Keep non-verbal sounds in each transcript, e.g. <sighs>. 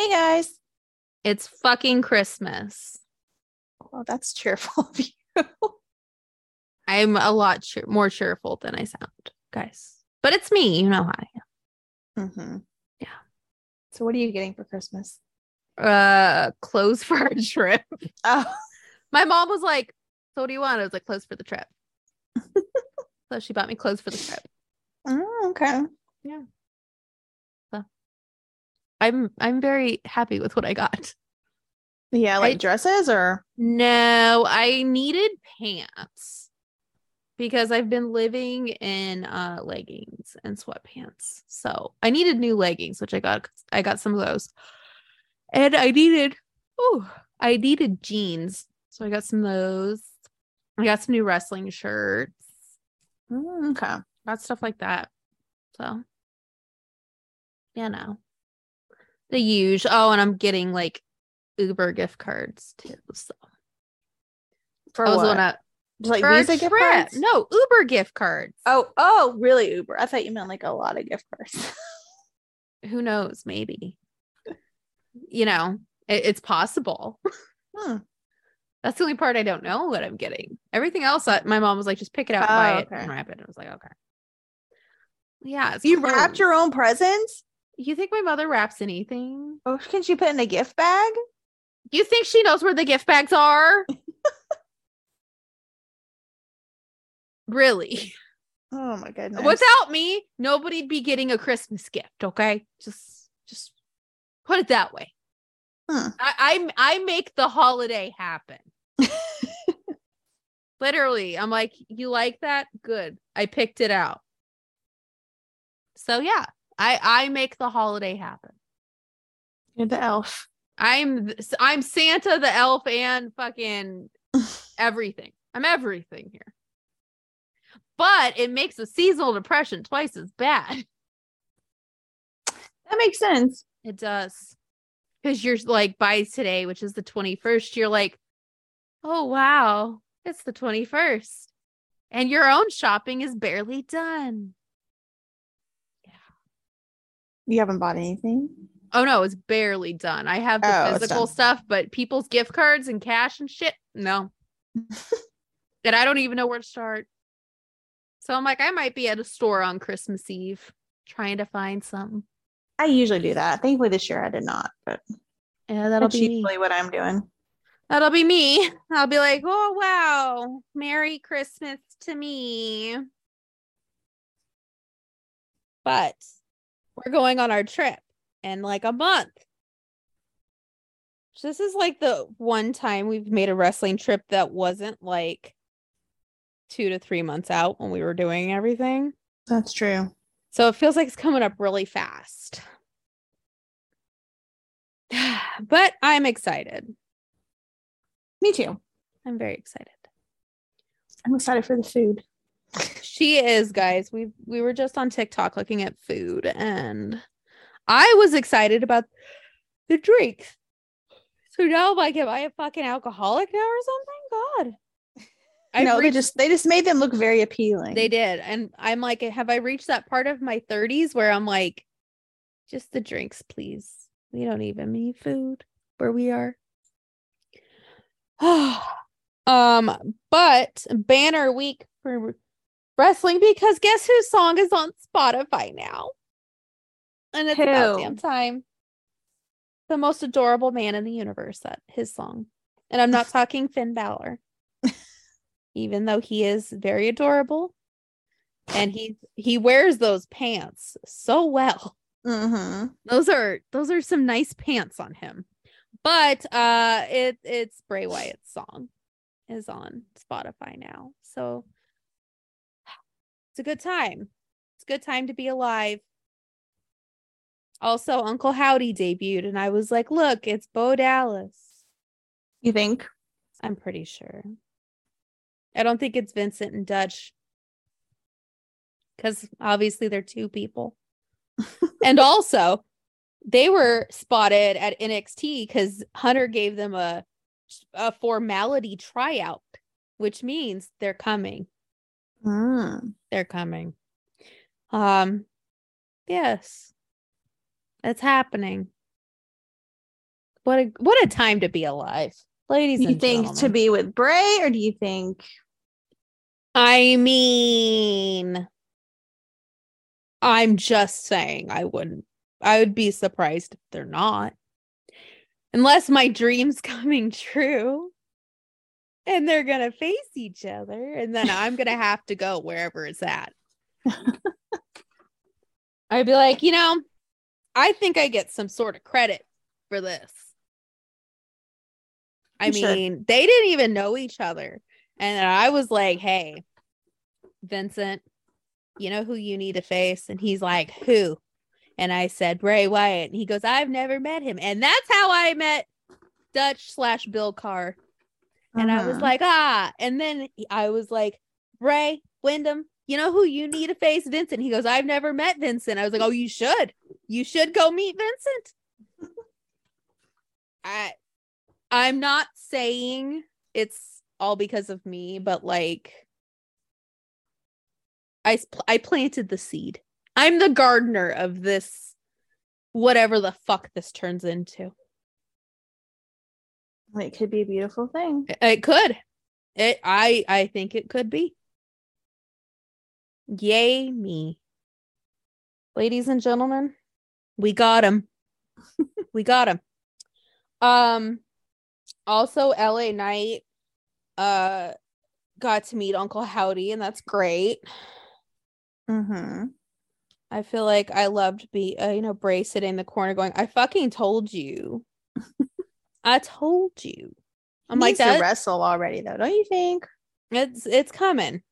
Hey guys. it's fucking Christmas. Well, that's cheerful of you. <laughs> I'm a lot cheer- more cheerful than I sound, guys. But it's me, you know how I mm-hmm. Yeah. So what are you getting for Christmas? Uh, clothes <laughs> for our trip. Oh, My mom was like, "So what do you want?" I was like, "Clothes for the trip." <laughs> so she bought me clothes for the trip. mm, okay. I'm I'm very happy with what I got. Yeah, like I- dresses or No, I needed pants because I've been living in uh leggings and sweatpants. So I needed new leggings, which I got I got some of those. And I needed oh, I needed jeans. So I got some of those. I got some new wrestling shirts. Mm, okay. Got stuff like that. So yeah, no. The usual. Oh, and I'm getting like Uber gift cards too. So For I was what? like Visa gift cards? No, Uber gift cards. Oh, oh, really Uber? I thought you meant like a lot of gift cards. <laughs> Who knows? Maybe. You know, it- it's possible. hmm. That's the only part I don't know what I'm getting. Everything else, I, my mom was like, just pick it out, and Oh, buy it, and wrap it. I was like, okay. Yeah, You wrapped your own presents? You think my mother wraps anything? Oh, can she put in a gift bag? You think she knows where the gift bags are? <laughs> really? Oh my goodness. Without me, nobody'd be getting a Christmas gift. Okay, just just put it that way. Hmm. I, I I make the holiday happen. <laughs> Literally, I'm like, you like that? Good. I picked it out. So yeah, I I make the holiday happen. You're the elf. I'm I'm Santa, the elf, and fucking <laughs> everything. I'm everything here. But it makes a seasonal depression twice as bad. <laughs> That makes sense. It does. Because you're like by today, which is the 21st, you're like, oh wow, it's the 21st. And your own shopping is barely done. You haven't bought anything? Oh no, it's barely done. I have the Oh, physical stuff, but people's gift cards and cash and shit, no. <laughs> and I don't even know where to start. So I'm like, I might be at a store on Christmas Eve trying to find something. I usually do that. Thankfully this year I did not, but Yeah, that'll be me. usually what I'm doing. That'll be me. I'll be like, oh wow, Merry Christmas to me. But we're going on our trip in like a month. This is like the one time we've made a wrestling trip that wasn't like two to three months out when we were doing everything. That's true. So it feels like it's coming up really fast. <sighs> But I'm excited. Me too. I'm very excited. I'm excited for the food. She is, guys. We we were just on TikTok looking at food, and I was excited about the drinks. So now I'm like, am I a fucking alcoholic now or something? God. I know no, they just they just made them look very appealing. they did. And I'm like, have I reached that part of my 30s where I'm like, just the drinks, please. We don't even need food where we are. <sighs> um, but banner week for wrestling because guess whose song is on Spotify now? And it's about Who? damn time. The most adorable man in the universe, that his song. And I'm not <laughs> talking Finn Balor. Even though he is very adorable and he he wears those pants so well. Mm-hmm. Those are those are some nice pants on him. But uh it it's Bray Wyatt's song is on Spotify now. So a good time. It's a good time to be alive. Also, Uncle Howdy debuted, and I was like, look, it's Bo Dallas. You think? I'm pretty sure. I don't think it's Vincent and Dutch. Because obviously they're two people. <laughs> and also, they were spotted at NXT because Hunter gave them a a formality tryout, which means they're coming. Mm. They're coming. Um, yes, it's happening. What a what a time to be alive, ladies you think to be with Bray, or do you think? I mean, I'm just saying I wouldn't. I would be surprised if they're not. Unless my dream's <laughs> coming true. And they're going to face each other. And then I'm going to have to go wherever it's at. <laughs> I'd be like, you know, I think I get some sort of credit for this. I mean, they didn't even know each other. And I was like, hey, Vincent, you know who you need to face? And he's like, who? And I said, Bray Wyatt. And he goes, I've never met him. And that's how I met Dutch slash Bill Carr. And I was Mhm. like, ah. And then I was like, Ray, Windham, you know who you need to face? Vincent. He goes, I've never met Vincent. I was like, oh, you should. You should go meet Vincent. <laughs> I I'm not saying it's all because of me, but like I I planted the seed. I'm the gardener of this whatever the fuck this turns into. It could be a beautiful thing. It- could. It I I think it could be. Yay me. Ladies and gentlemen, we got him. <laughs> we got him. Um also LA Knight uh got to meet Uncle Howdy and that's great. Mm-hmm. I feel like I loved be uh, you know Bray sitting in the corner going, "I fucking told you, <laughs> I told you." I'm like to wrestle already, though, don't you think? It's it's coming.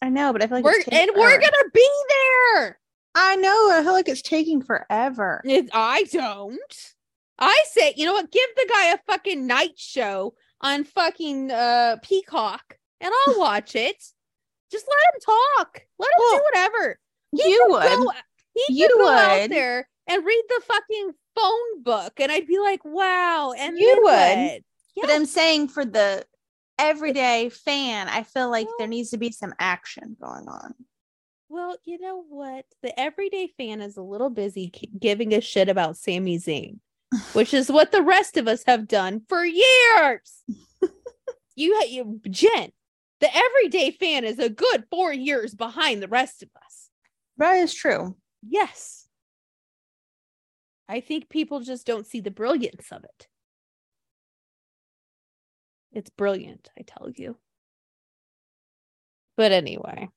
I know, but I feel like we're and we're gonna be there. I know. I feel like it's taking forever. It, I don't. I say, you know what? Give the guy a fucking night show on fucking uh Peacock, and I'll <laughs> watch it. Just let him talk. Let him do whatever. He you would. Go, he You could go out there and read the fucking phone book, and I'd be like, wow. And You would. what? But I'm saying for the everyday fan, I feel like there needs to be some action going on. Well, you know what? The everyday fan is a little busy k- giving a shit about Sami Zayn, <sighs> which is what the rest of us have done for years. <laughs> you, you, Jen, the everyday fan is a good four years behind the rest of us. That is true. Yes. I think people just don't see the brilliance of it. It's brilliant, I tell you. But anyway,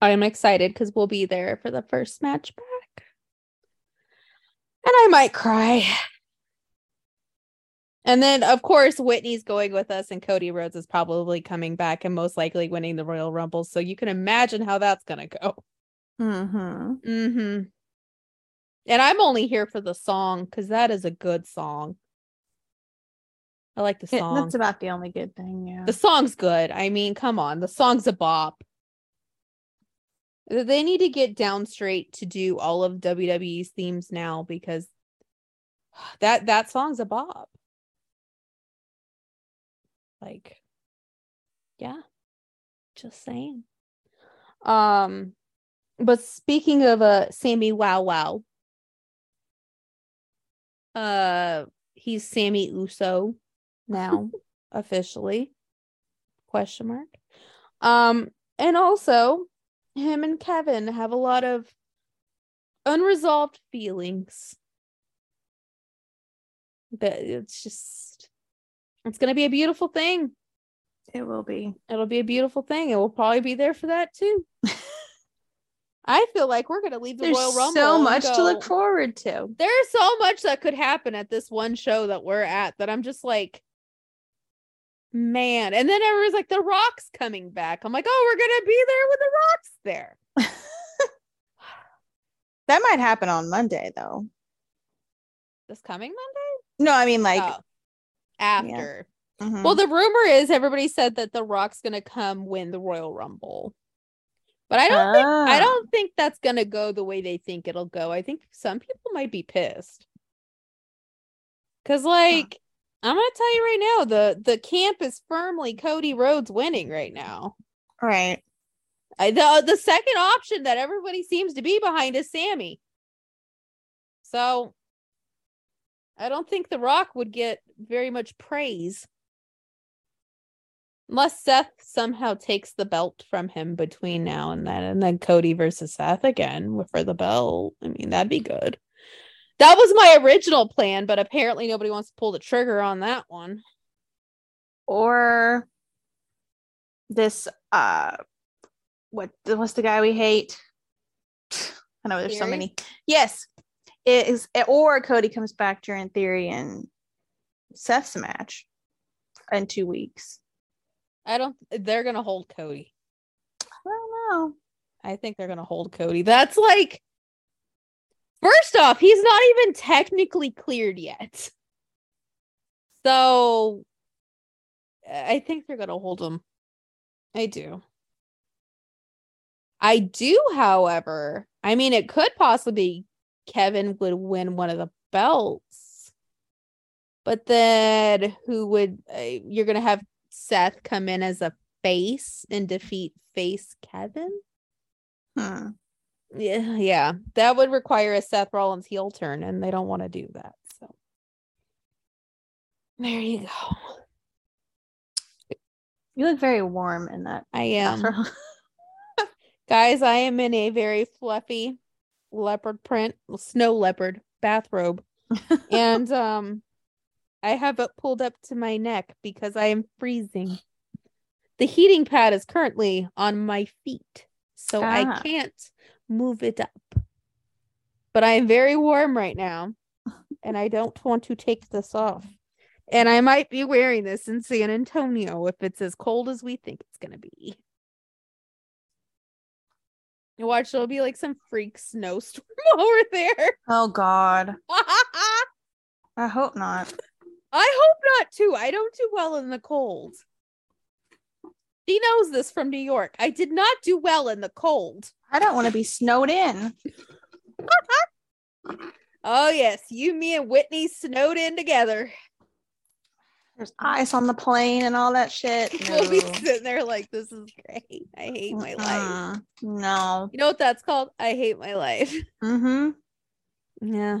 I'm excited because we'll be there for the first match back. And I might cry. And then, of course, Whitney's going with us, and Cody Rhodes is probably coming back and most likely winning the Royal Rumble. So you can imagine how that's going to go. Mm-hmm. Mm-hmm. And I'm only here for the song because that is a good song. I like the song. that's about the only good thing. Yeah. the song's good. I mean, come on, the song's a bop. They need to get down straight to do all of WWE's themes now because <sighs> that that song's a bop. Like, yeah, just saying. Um, but speaking of uh Sami Wow Wow, uh, he's Sami Uso now. <laughs> officially. Question mark. Um, and also him and Kevin have a lot of unresolved feelings. But it's just it's gonna be a beautiful thing. It will be. It'll be a beautiful thing. It will probably be there for that too. <laughs> I feel like we're gonna leave the There's Royal Rumble. so much to look forward to. There's so much that could happen at this one show that we're at that I'm just like, man. And then everyone's like, The Rock's coming back. I'm like, oh, we're gonna be there when The Rock's there. <laughs> That might happen on Monday though. This coming Monday? No, I mean like oh, after. mhm. Well, the rumor is everybody said that The Rock's gonna come win the Royal Rumble. But I don't think I Ah. don't think that's gonna go the way they think it'll go. I think some people might be pissed. Cause like I'm gonna tell you right now, the the camp is firmly Cody Rhodes winning right now. right. I, the the second option that everybody seems to be behind is Sami. So I don't think The Rock would get very much praise. Unless Seth somehow takes the belt from him between now and then, and then Cody versus Seth again for the belt. I mean, that'd be good. That was my original plan, but apparently nobody wants to pull the trigger on that one. Or this uh what what's the guy we hate? <sighs> I know there's so many. Yes. It is or Cody comes back during theory and Seth's match in two weeks. I don't. They're gonna hold Cody. I don't know. I think they're gonna hold Cody. That's like first off, he's not even technically cleared yet. So I think they're gonna hold him. I do. I do, however, I mean it could possibly Kevin would win one of the belts. But then who would uh, you're gonna have Seth come in as a face and defeat face Kevin? Hmm. Yeah, yeah. That would require a Seth Rollins heel turn, and they don't want to do that. So there you go. You look very warm in that. I am. <laughs> Guys, I am in a very fluffy leopard print, snow leopard bathrobe. <laughs> and um I have it pulled up to my neck because I am freezing. The heating pad is currently on my feet, so I Ah. can't move it up. But I am very warm right now, and I don't want to take this off. And I might be wearing this in San Antonio if it's as cold as we think it's gonna be. You watch, there'll be like some freak snowstorm <laughs> over there. oh God. I <laughs> I hope not. Hope not too. I don't do well in the cold. He knows this from New York. I did not do well in the cold. I don't want to be snowed in. <laughs> Oh yes, you, me, and Whitney snowed in together. There's ice on the plane and all that shit. <laughs> We'll be sitting there like, this is great. I hate my life. Mm-mm. No. You know what that's called? I hate my life. Mm-hmm. Yeah.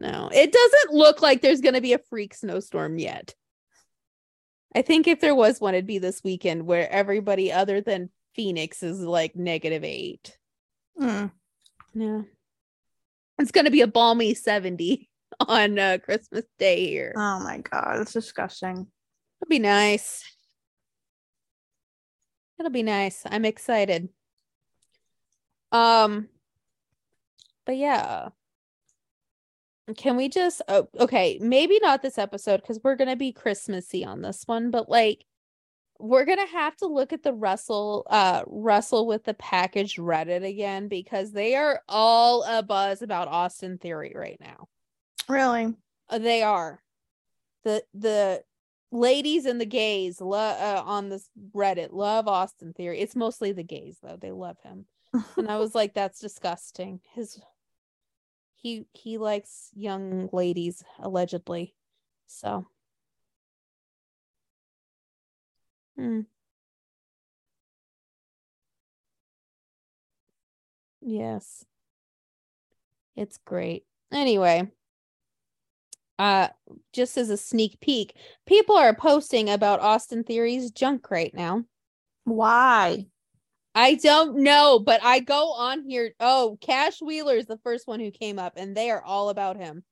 No, it doesn't look like there's going to be a freak snowstorm yet. I think if there was one, it'd be this weekend where everybody other than Phoenix is like negative eight. Hmm. Yeah. It's going to be a balmy 70 <laughs> on uh, Christmas Day here. Oh my god, it's disgusting. It'll be nice. It'll be nice. I'm excited. Um, but yeah. Can we just oh, okay, maybe not this episode because we're gonna be Christmassy on this one, but like we're gonna have to look at the Wrestle uh Wrestle with the package Reddit again because they are all a buzz about Austin Theory right now. Really? Uh, they are the the ladies and the gays lo- uh, on this Reddit love Austin Theory. It's mostly the gays though; they love him, <laughs> and I was like, "That's disgusting." His he he likes young ladies allegedly, so. Hmm. Yes. It's great. Anyway, uh just as a sneak peek, people are posting about Austin Theory's junk right now. Why? I don't know, but I go on here. Oh, Cash Wheeler is the first one who came up, and they are all about him.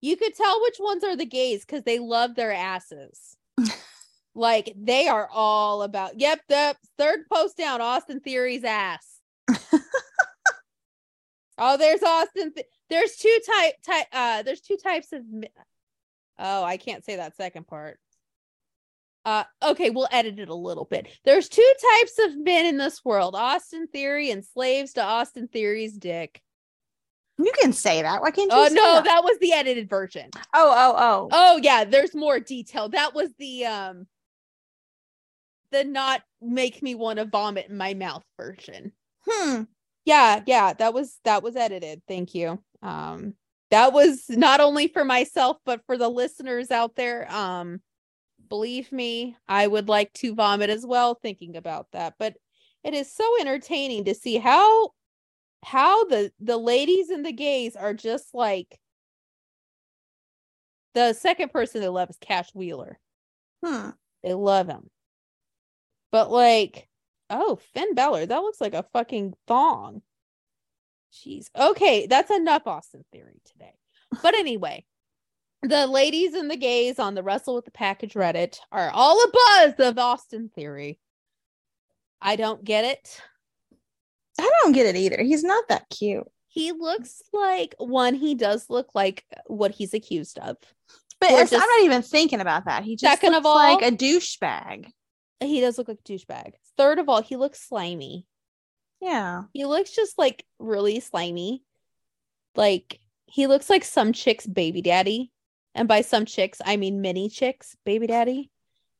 You could tell which ones are the gays because they love their asses. <laughs> like they are all about. Yep, the third post down, Austin Theory's ass. <laughs> oh, there's Austin. Th- there's two type type. Uh, there's two types of. Oh, I can't say that second part. Uh, okay, we'll edit it a little bit. There's two types of men in this world: Austin Theory and slaves to Austin Theory's dick. You can say that. Why can't you? Oh no, that? that was the edited version. Oh, oh, oh. Oh yeah, there's more detail. That was the um the not make me want to vomit in my mouth version. Hmm. Yeah, yeah, that was that was edited. Thank you. Um that was not only for myself but for the listeners out there. Um believe me, I would like to vomit as well thinking about that, but it is so entertaining to see how how the the ladies and the gays are just like the second person they love is Cash Wheeler. Hmm. They love him. But like, oh, Finn Balor, that looks like a fucking thong. Jeez. Okay, that's enough Austin theory today. But anyway, the ladies and the gays on the Wrestle with the Package Reddit are all a buzz of Austin theory. I don't get it. I don't get it either. He's not that cute. He looks like one, he does look like what he's accused of. But it's, I'm not even thinking about that. He just Second looks of all- like a douchebag. He does look like a douchebag. Third of all, he looks slimy. Yeah. He looks just like really slimy. Like he looks like some chick's baby daddy. And by some chicks, I mean mini chicks, baby daddy,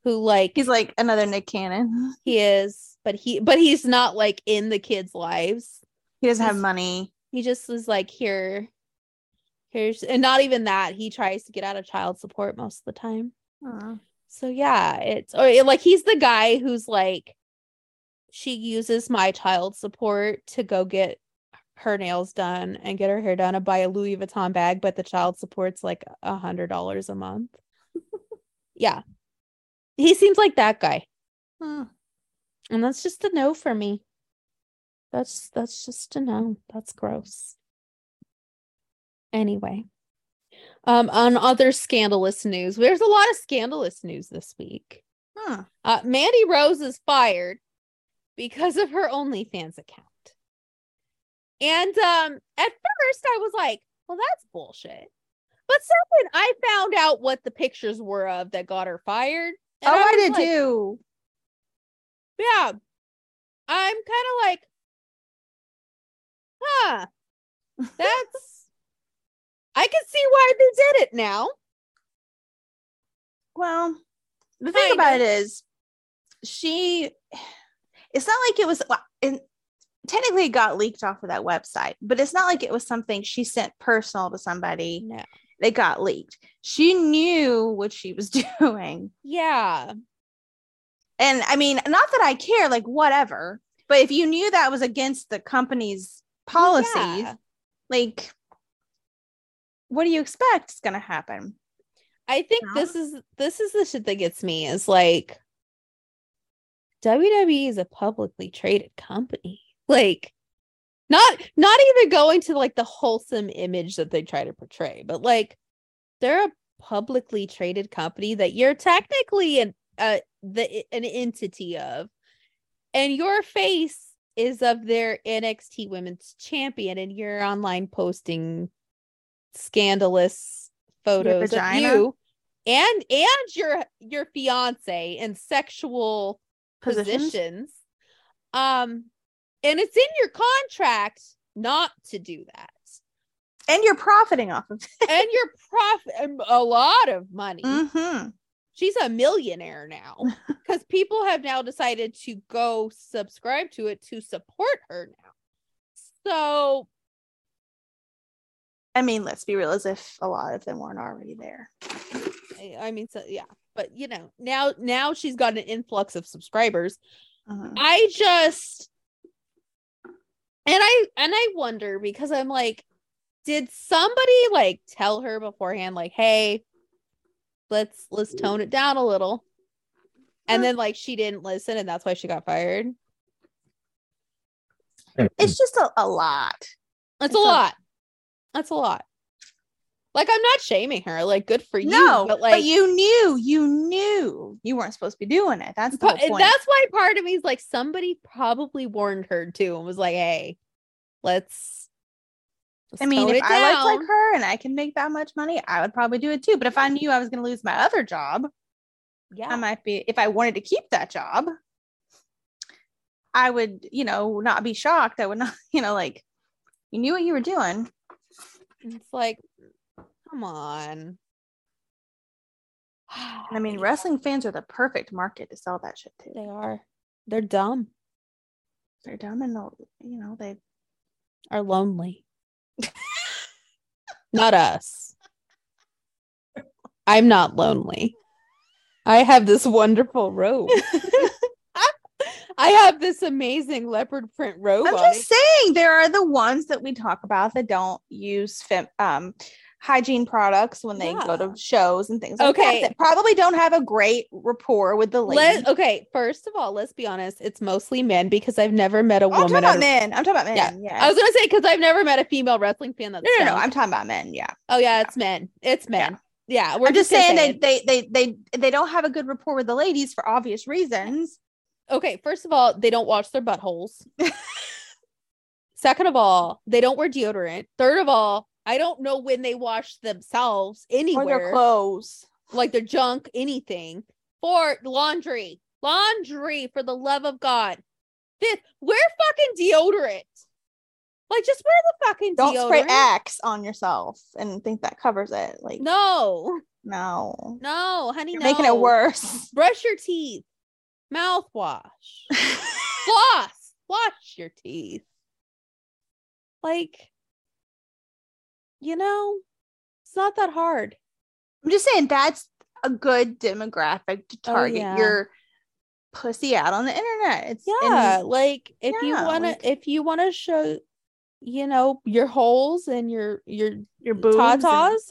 who like He's like another Nick Cannon. he is, but he but he's not like in the kids' lives. He doesn't have money. He just is like here, here's and not even that. He tries to get out of child support most of the time. Aw. So yeah, it's or like he's the guy who's like she uses my child support to go get her nails done and get her hair done and buy a Louis Vuitton bag, but the child support's like a hundred dollars a month. <laughs> yeah. He seems like that guy. Hmm. And that's just a no for me. That's that's just a no. That's gross. Anyway. Um on other scandalous news, there's a lot of scandalous news this week. Hmm. Uh, Mandy Rose is fired because of her OnlyFans account. And um, at first I was like, well, that's bullshit. But second, I found out what the pictures were of that got her fired. Oh, I, was did like, too. Yeah. I'm kind of like, huh. <laughs> That's I can see why they did it now. Well, the thing Kinda. about it is, she. It's not like it was. And technically, it got leaked off of that website, but it's not like it was something she sent personal to somebody No. It got leaked. She knew what she was <laughs> doing. Yeah. And I mean, not that I care, like whatever. But if you knew that was against the company's policies, Yeah. like what do you expect is gonna happen? I think No? this is this is the shit that gets me is like WWE is a publicly traded company. Like not not even going to like the wholesome image that they try to portray, but like they're a publicly traded company that you're technically an uh the an entity of and your face is of their NXT women's champion and you're online posting scandalous photos of you and and your your fiance in sexual Positions? positions. Um and it's in your contract not to do that. And you're profiting off of it. And you're profit a lot of money. Mm-hmm. She's a millionaire now <laughs> because people have now decided to go subscribe to it to support her now. So I mean, let's be real, as if a lot of them weren't already there. I mean, so yeah, but you know, now now she's got an influx of subscribers. Mhm. I just and I and I wonder because I'm like, did somebody like tell her beforehand, like, hey, let's let's tone it down a little? And then like she didn't listen, and that's why she got fired. Hmm. It's just a, a lot. That's It's a a- lot. That's a lot. Like I'm not shaming her. Like good for you, no, but but, like you knew, you knew you weren't supposed to be doing it. That's the But point. that's why part of me is like somebody probably warned her too and was like, "Hey, let's." let's I mean, if I looked like her and I can make that much money, I would probably do it too. But if I knew I was going to lose my other job, yeah, I might be. If I wanted to keep that job, I would, you know, not be shocked. I would not, <laughs> you know, like you knew what you were doing. it's like, come on. <sighs> I mean, wrestling fans are the perfect market to sell that shit to. they are, they're dumb, They're dumb and they'll, you know, they are lonely. <laughs> not us. I'm not lonely. I have this wonderful robe. <laughs> I have this amazing leopard print robe I'm on just it. saying there are the ones that we talk about that don't use fem- um hygiene products when they go to shows and things like Okay. that, probably don't have a great rapport with the ladies. Let okay, first of all, let's be honest. It's mostly men because I've never met a Oh, I'm talking woman. about a- men. I'm talking about men. Yeah. I was gonna say because I've never met a female wrestling fan that's no, no, no. dumb. I'm talking about men. Yeah. oh yeah, it's men. It's men. Yeah, we're I'm just saying say they, they they they they don't have a good rapport with the ladies for obvious reasons. okay. First of all, they don't wash their buttholes. <laughs> Second of all, they don't wear deodorant. Third of all, I don't know when they wash themselves Or anywhere, their clothes. like their junk, anything. Four, laundry, laundry for the love of God. Fifth, wear fucking deodorant. Like, just wear the fucking Don't deodorant. spray Axe on yourself and think that covers it. Like No, no. no, honey, You're no. making it worse. Brush your teeth. Mouthwash. <laughs> Floss. Wash your teeth. Like, you know, it's not that hard. I'm just saying that's a good demographic to Oh, target yeah. your pussy out on the internet. It's Yeah, and like if you want to, like- if you want to show, you know, your holes and your your your boobs. and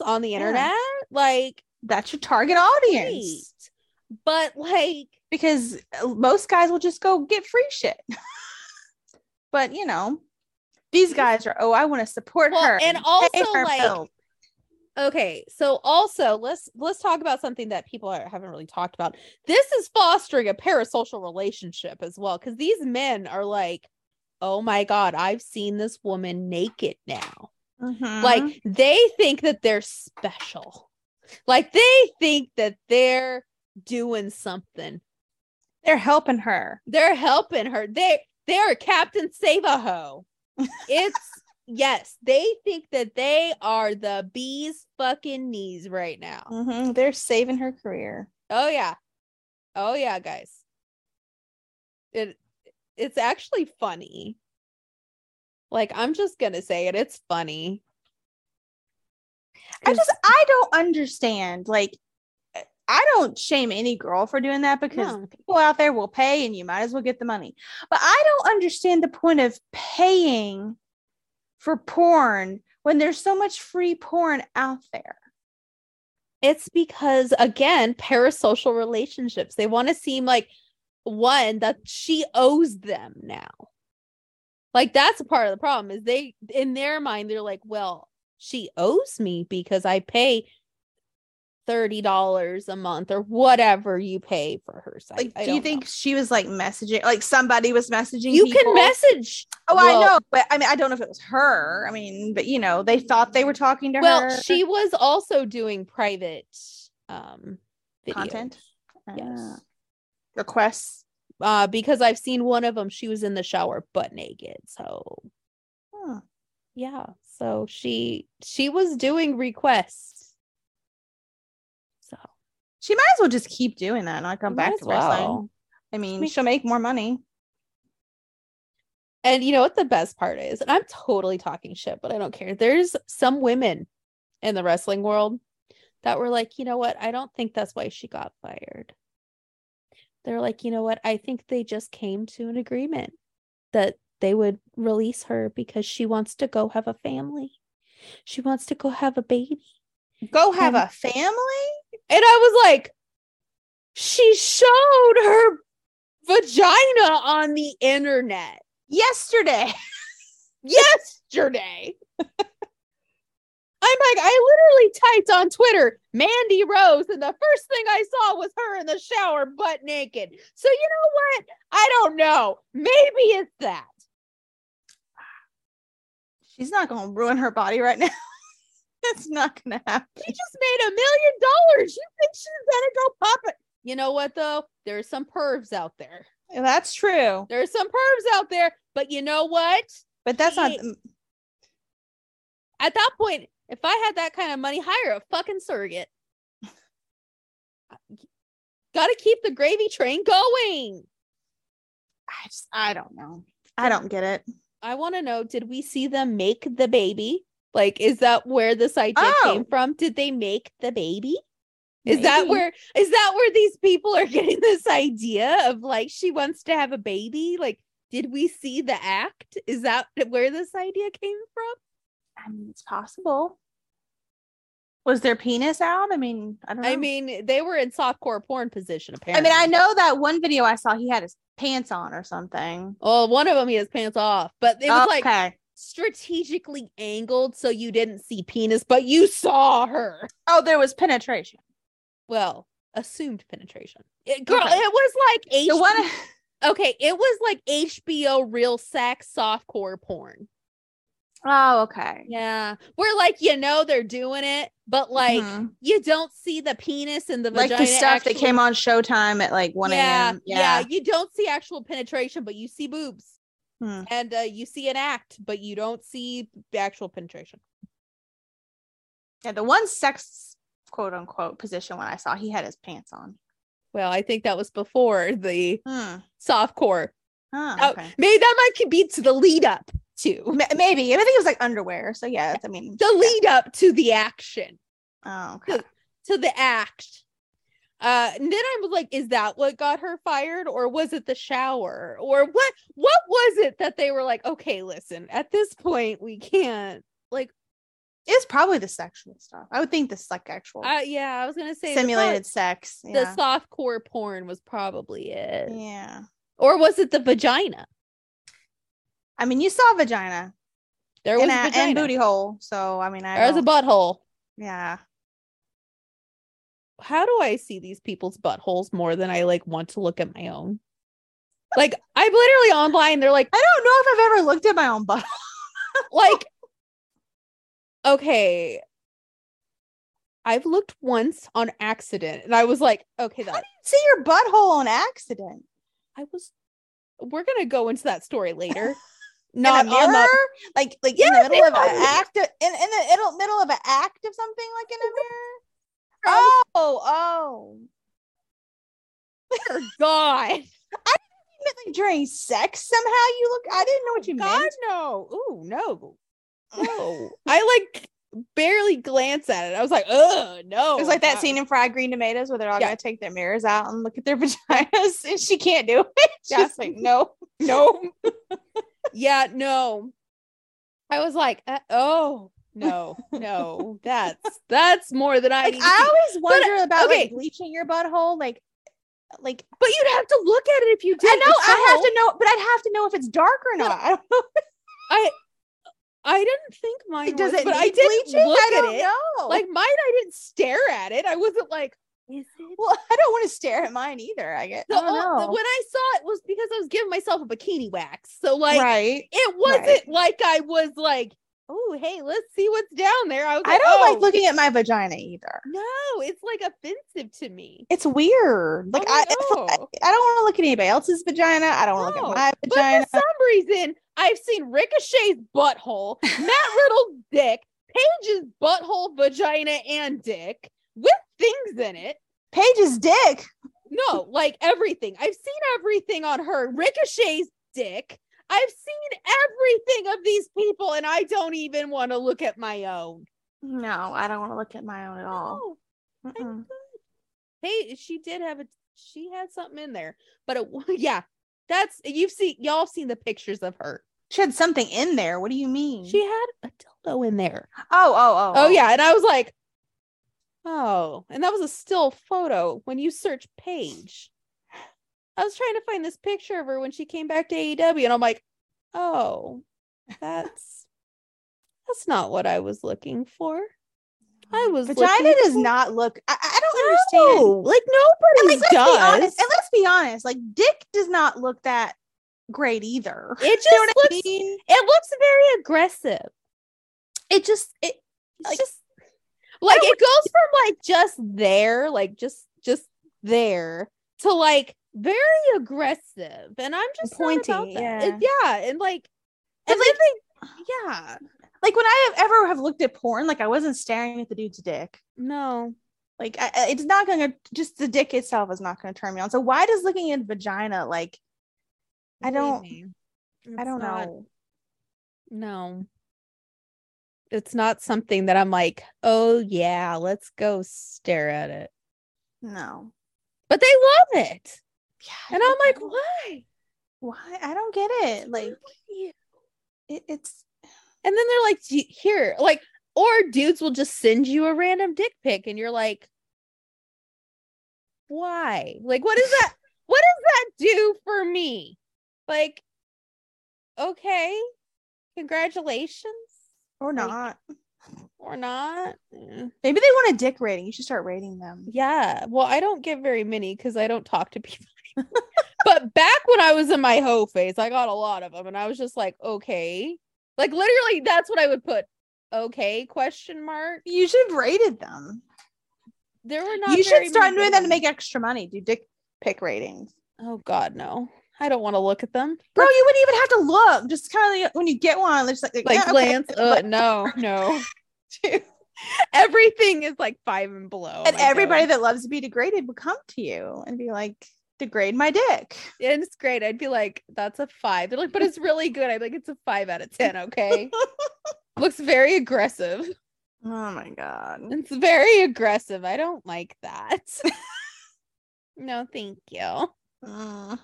on the yeah. internet, like That's your target audience. great. But like, Because most guys will just go get free shit. <laughs> but you know, these guys are, oh, I want to support Well, her. and pay also, her like, bills." Okay, so also let's let's talk about something that people are, haven't really talked about. This is fostering a parasocial relationship as well because these men are like, "Oh my god, I've seen this woman naked now." Mhm. Like they think that they're special. Like they think that they're doing something. they're helping her. They're helping her. They they're Captain Save a Ho. It's yes, they think that they are the bee's fucking knees right now. Mhm, They're saving her career. Oh yeah. Oh yeah, guys. It it's actually funny. Like I'm just to say it. It's funny. I just I don't understand. Like I don't shame any girl for doing that because No. people out there will pay and you might as well get the money. But I don't understand the point of paying for porn when there's so much free porn out there. It's because again, parasocial relationships. They want to seem like one that she owes them now. Like that's a part of the problem is they in their mind they're like, well, she owes me because I pay $30 a month or whatever you pay for her site. Like, do you don't know. think she was like messaging like somebody was messaging? you people? can message Oh, I know, but I mean, I don't know if it was her. I mean, but you know, they thought they were talking to Well, her. Well, she was also doing private um videos. content. Yes. Ah. requests. Uh because I've seen one of them she was in the shower butt naked. So Huh. yeah so she she was doing requests She might as well just keep doing that and not come back to wrestling. I mean, she'll make more money. and you know what the best part is? And i'm totally talking shit but i don't care. There's some women in the wrestling world that were like you know what? I don't think that's why she got fired. They're like you know what? I think they just came to an agreement that they would release her because she wants to go have a family. She wants to go have a baby. Go have And- a family? And I was like, she showed her vagina on the internet Yesterday. <laughs> yesterday. I'm like, I literally typed on Twitter, Mandy Rose, and the first thing I saw was her in the shower butt naked. So you know what? I don't know. Maybe it's that. She's not going to ruin her body right now. <laughs> It's not to happen. She just made a million dollars. You think she's gonna go pop it? You know what though? There's some pervs out there. That's true. There's some pervs out there, but you know what? But that's not. At that point, if I had that kind of money, hire a fucking surrogate. <laughs> Got to keep the gravy train going. I, just, I don't know. I don't get it. I want to know did we see them make the baby? Like, is that where this idea Oh. came from? Did they make the baby? Is that where is that where these people are <laughs> getting this idea of like she wants to have a baby? Like, did we see the act? Is that where this idea came from? I mean, it's possible. Was their penis out? I mean, I don't know. I mean, they were in softcore porn position apparently. I mean, I know that one video I saw, he had his pants on or something. Well, one of them he has pants off, but it was like okay. Strategically angled so you didn't see penis, but you saw her. Oh, there was penetration. Well, assumed penetration. It, girl, Okay. it was like H- The one. <laughs> okay, it was like HBO real sex softcore porn. Oh, okay. Yeah, We're like you know they're doing it, but like Mhm. you don't see the penis and the like vagina. the stuff that came on Showtime at like 1 yeah, a.m. yeah, Yeah. You don't see actual penetration, but you see boobs. Hmm. and uh, you see an act, but you don't see the actual penetration. Yeah. The one sex quote unquote position when I saw he had his pants on. Well, I think that was before the Hmm. softcore. Huh, Oh, okay. maybe that might be to the lead up to Ma- Maybe. I think it was like underwear. So yeah, I mean the lead up to the action, Oh, okay. to the act. Uh, and then I was like, is that what got her fired, or was it the shower, or what? What was it that they were like? Okay, listen, at this point, we can't. Like, It's probably the sexual stuff. I would think this like actual uh, yeah, I was gonna say simulated soft- sex. The soft core porn was probably it. yeah. Or was it the vagina? I mean, you saw vagina There was and, a a, vagina. and booty hole. So I mean, I There was a butthole. yeah. How do I see these people's buttholes more than I like want to look at my own? Like I'm literally online. They're like, I don't know if I've ever looked at my own butt. <laughs> like, okay. I've looked once on accident, and I was like, okay, How do you see your butthole on accident? I was. We're gonna go into that story later. <laughs> in Not a on mirror, the like like in the middle of an yeah. act, in, in the middle, middle of an act of something, like in a mirror. Oh, oh, God. meant like during sex somehow. You look. I didn't know what you God meant. no. Ooh, no. No. <laughs> I like barely glance at it. I was like, oh no. It was like that God." scene in Fried Green Tomatoes where they're all Yeah. gonna take their mirrors out and look at their <laughs> vaginas, and she can't do it. <laughs> She's Yeah. like, no. No. yeah, no. I was like, uh, oh no, <laughs> no, that's that's more than I Like. I always wonder about okay. like bleaching your butthole, like, like but you'd have to look at it if you did. I know I have to know, but I'd have to know if it's dark or not. I don't know. <laughs> I I didn't think mine Does was, it but I didn't bleaching? look I at it. know. Like mine, I didn't stare at it. I wasn't like, is it? well, <laughs> I don't want to stare at mine either. I get. The I don't o- know. when I saw it was because I was giving myself a bikini wax. So like right. it wasn't Right. like I was like, oh hey, let's see what's down there. I was I like, don't like "Oh, looking at my vagina either. No, it's like offensive to me. It's weird. Like Oh, I. I, I don't want to look at anybody else's vagina. I don't want to No, look at my vagina But for some reason, I've seen Ricochet's butthole, <laughs> Matt Riddle's dick, Paige's butthole, vagina, and dick with things in it. Paige's dick. No, like everything. I've seen everything on her. Ricochet's dick. I've seen everything of these people, and I don't even want to look at my own. No, I don't want to look at my own at all. No. Hey, she did have a she had something in there. But it, <laughs> yeah, that's you've seen y'all seen the pictures of her. She had something in there. What do you mean? She had a dildo in there. Oh, oh, oh. Oh, oh. yeah, and I was like, oh, and that was a still photo when you search Paige. I was trying to find this picture of her when she came back to AEW, and I'm like, oh, that's that's not what I was looking for. I mm, was Vagina does for- not look. I, I don't understand. No, like And, nobody like, does. honest. And let's be honest. Like, dick does not look that great either. It just You know what I looks mean? it looks very aggressive. It just it Like- just like it goes from like just there, like just just there to like very aggressive. And I'm just Pointy, yeah. It- yeah, and like And like, they uh, yeah. like when I have ever have looked at porn, like I wasn't staring at the dude's dick. No. Like I, it's not going to just the dick itself is not going to turn me on. So why does looking at vagina like I don't I don't not- know. No. It's not something that I'm like, oh yeah, let's go stare at it. No. But they love it. Yeah. And I'm like, why? Why? I don't get it. Like it, it's And then they're like, here, like, or dudes will just send you a random dick pic and you're like, why? Like, what is that? <laughs> What does that do for me? Like, okay, congratulations or Like- not. or not. Eh. Maybe they want a dick rating. You should start rating them. Yeah. Well, I don't get very many because I don't talk to people. But back when I was in my hoe phase, I got a lot of them, and I was just like, okay, like literally, that's what I would put. Okay? Question mark. You should have rated them. There were not. you should start doing that to make extra money. Do dick pick ratings. Oh God, no! I don't want to look at them. Bro, you wouldn't even have to look. Just kind of when you get one, it's like, Like yeah, okay. glance. Uh, no, <laughs> no. Everything is like five and below. and everybody that loves to be degraded would come to you and be like, degrade my dick. and it's great. I'd be like, that's a five. They're like, but it's really good. I'd be like, it's a five out of ten. Okay. <laughs> Looks very aggressive. Oh my god. It's very aggressive. I don't like that. <laughs> no, thank you. Mm.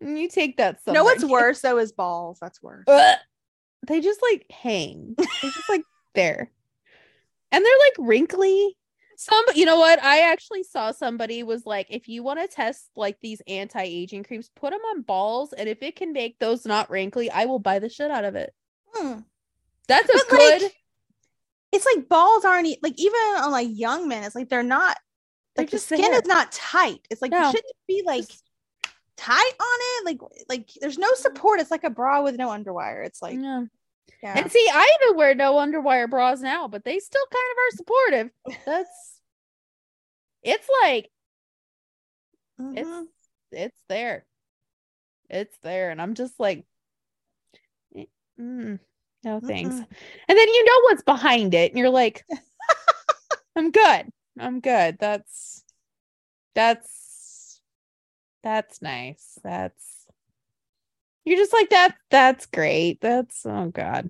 You take that. No, what's worse though is balls. That's worse. Ugh. <laughs> They just like hang. They're just like there. And they're like wrinkly. Some, you know what? I actually saw somebody was like, if you want to test like these anti-aging creams, put them on balls, and if it can make those not wrinkly, I will buy the shit out of it. Hmm. That's a But, good. like, It's like balls aren't e- like even on like young men. It's like they're not They're like the skin there. is not tight. It's like No. it shouldn't be like Just- tight on it. Like like there's no support. It's like a bra with no underwire. It's like yeah. Yeah. And see, I even wear no underwire bras now, but they still kind of are supportive. That's. It's like Mhm. it's it's there it's there and i'm just like eh, mm, no thanks Mm-mm. and then you know what's behind it and you're like <laughs> i'm good i'm good that's that's that's nice that's you're just like that that's great that's oh god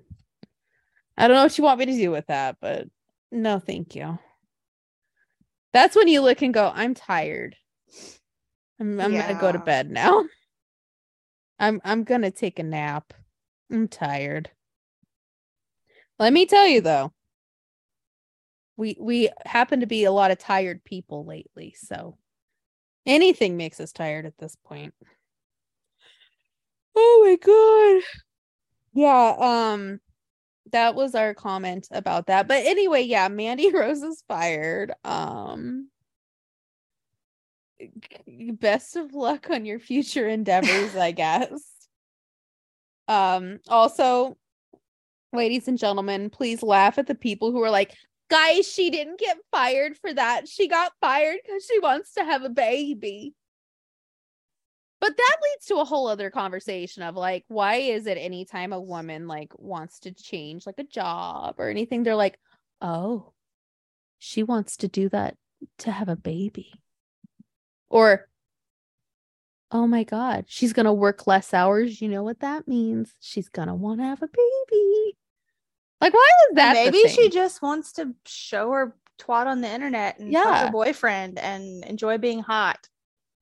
i don't know what you want me to do with that but No, thank you. That's when you look and go, I'm tired. I'm, I'm gonna go to bed now. <laughs> I'm I'm gonna take a nap. I'm tired. Let me tell you though. We we happen to be a lot of tired people lately, so anything makes us tired at this point. Oh my god. Yeah, um that was our comment about that. But anyway, yeah, Mandy <laughs> Rose is fired. Um best of luck on your future endeavors, I guess. Um also ladies and gentlemen, please laugh at the people who are like, "Guys, she didn't get fired for that. She got fired cuz she wants to have a baby." But that leads to a whole other conversation of like, why is it anytime a woman like wants to change like a job or anything, they're like, oh, she wants to do that to have a baby. Or, oh my God, she's going to work less hours. You know what that means? She's going to want to have a baby. Like, why is that? Maybe she just wants to show her twat on the internet and fuck Yeah. her boyfriend and enjoy being hot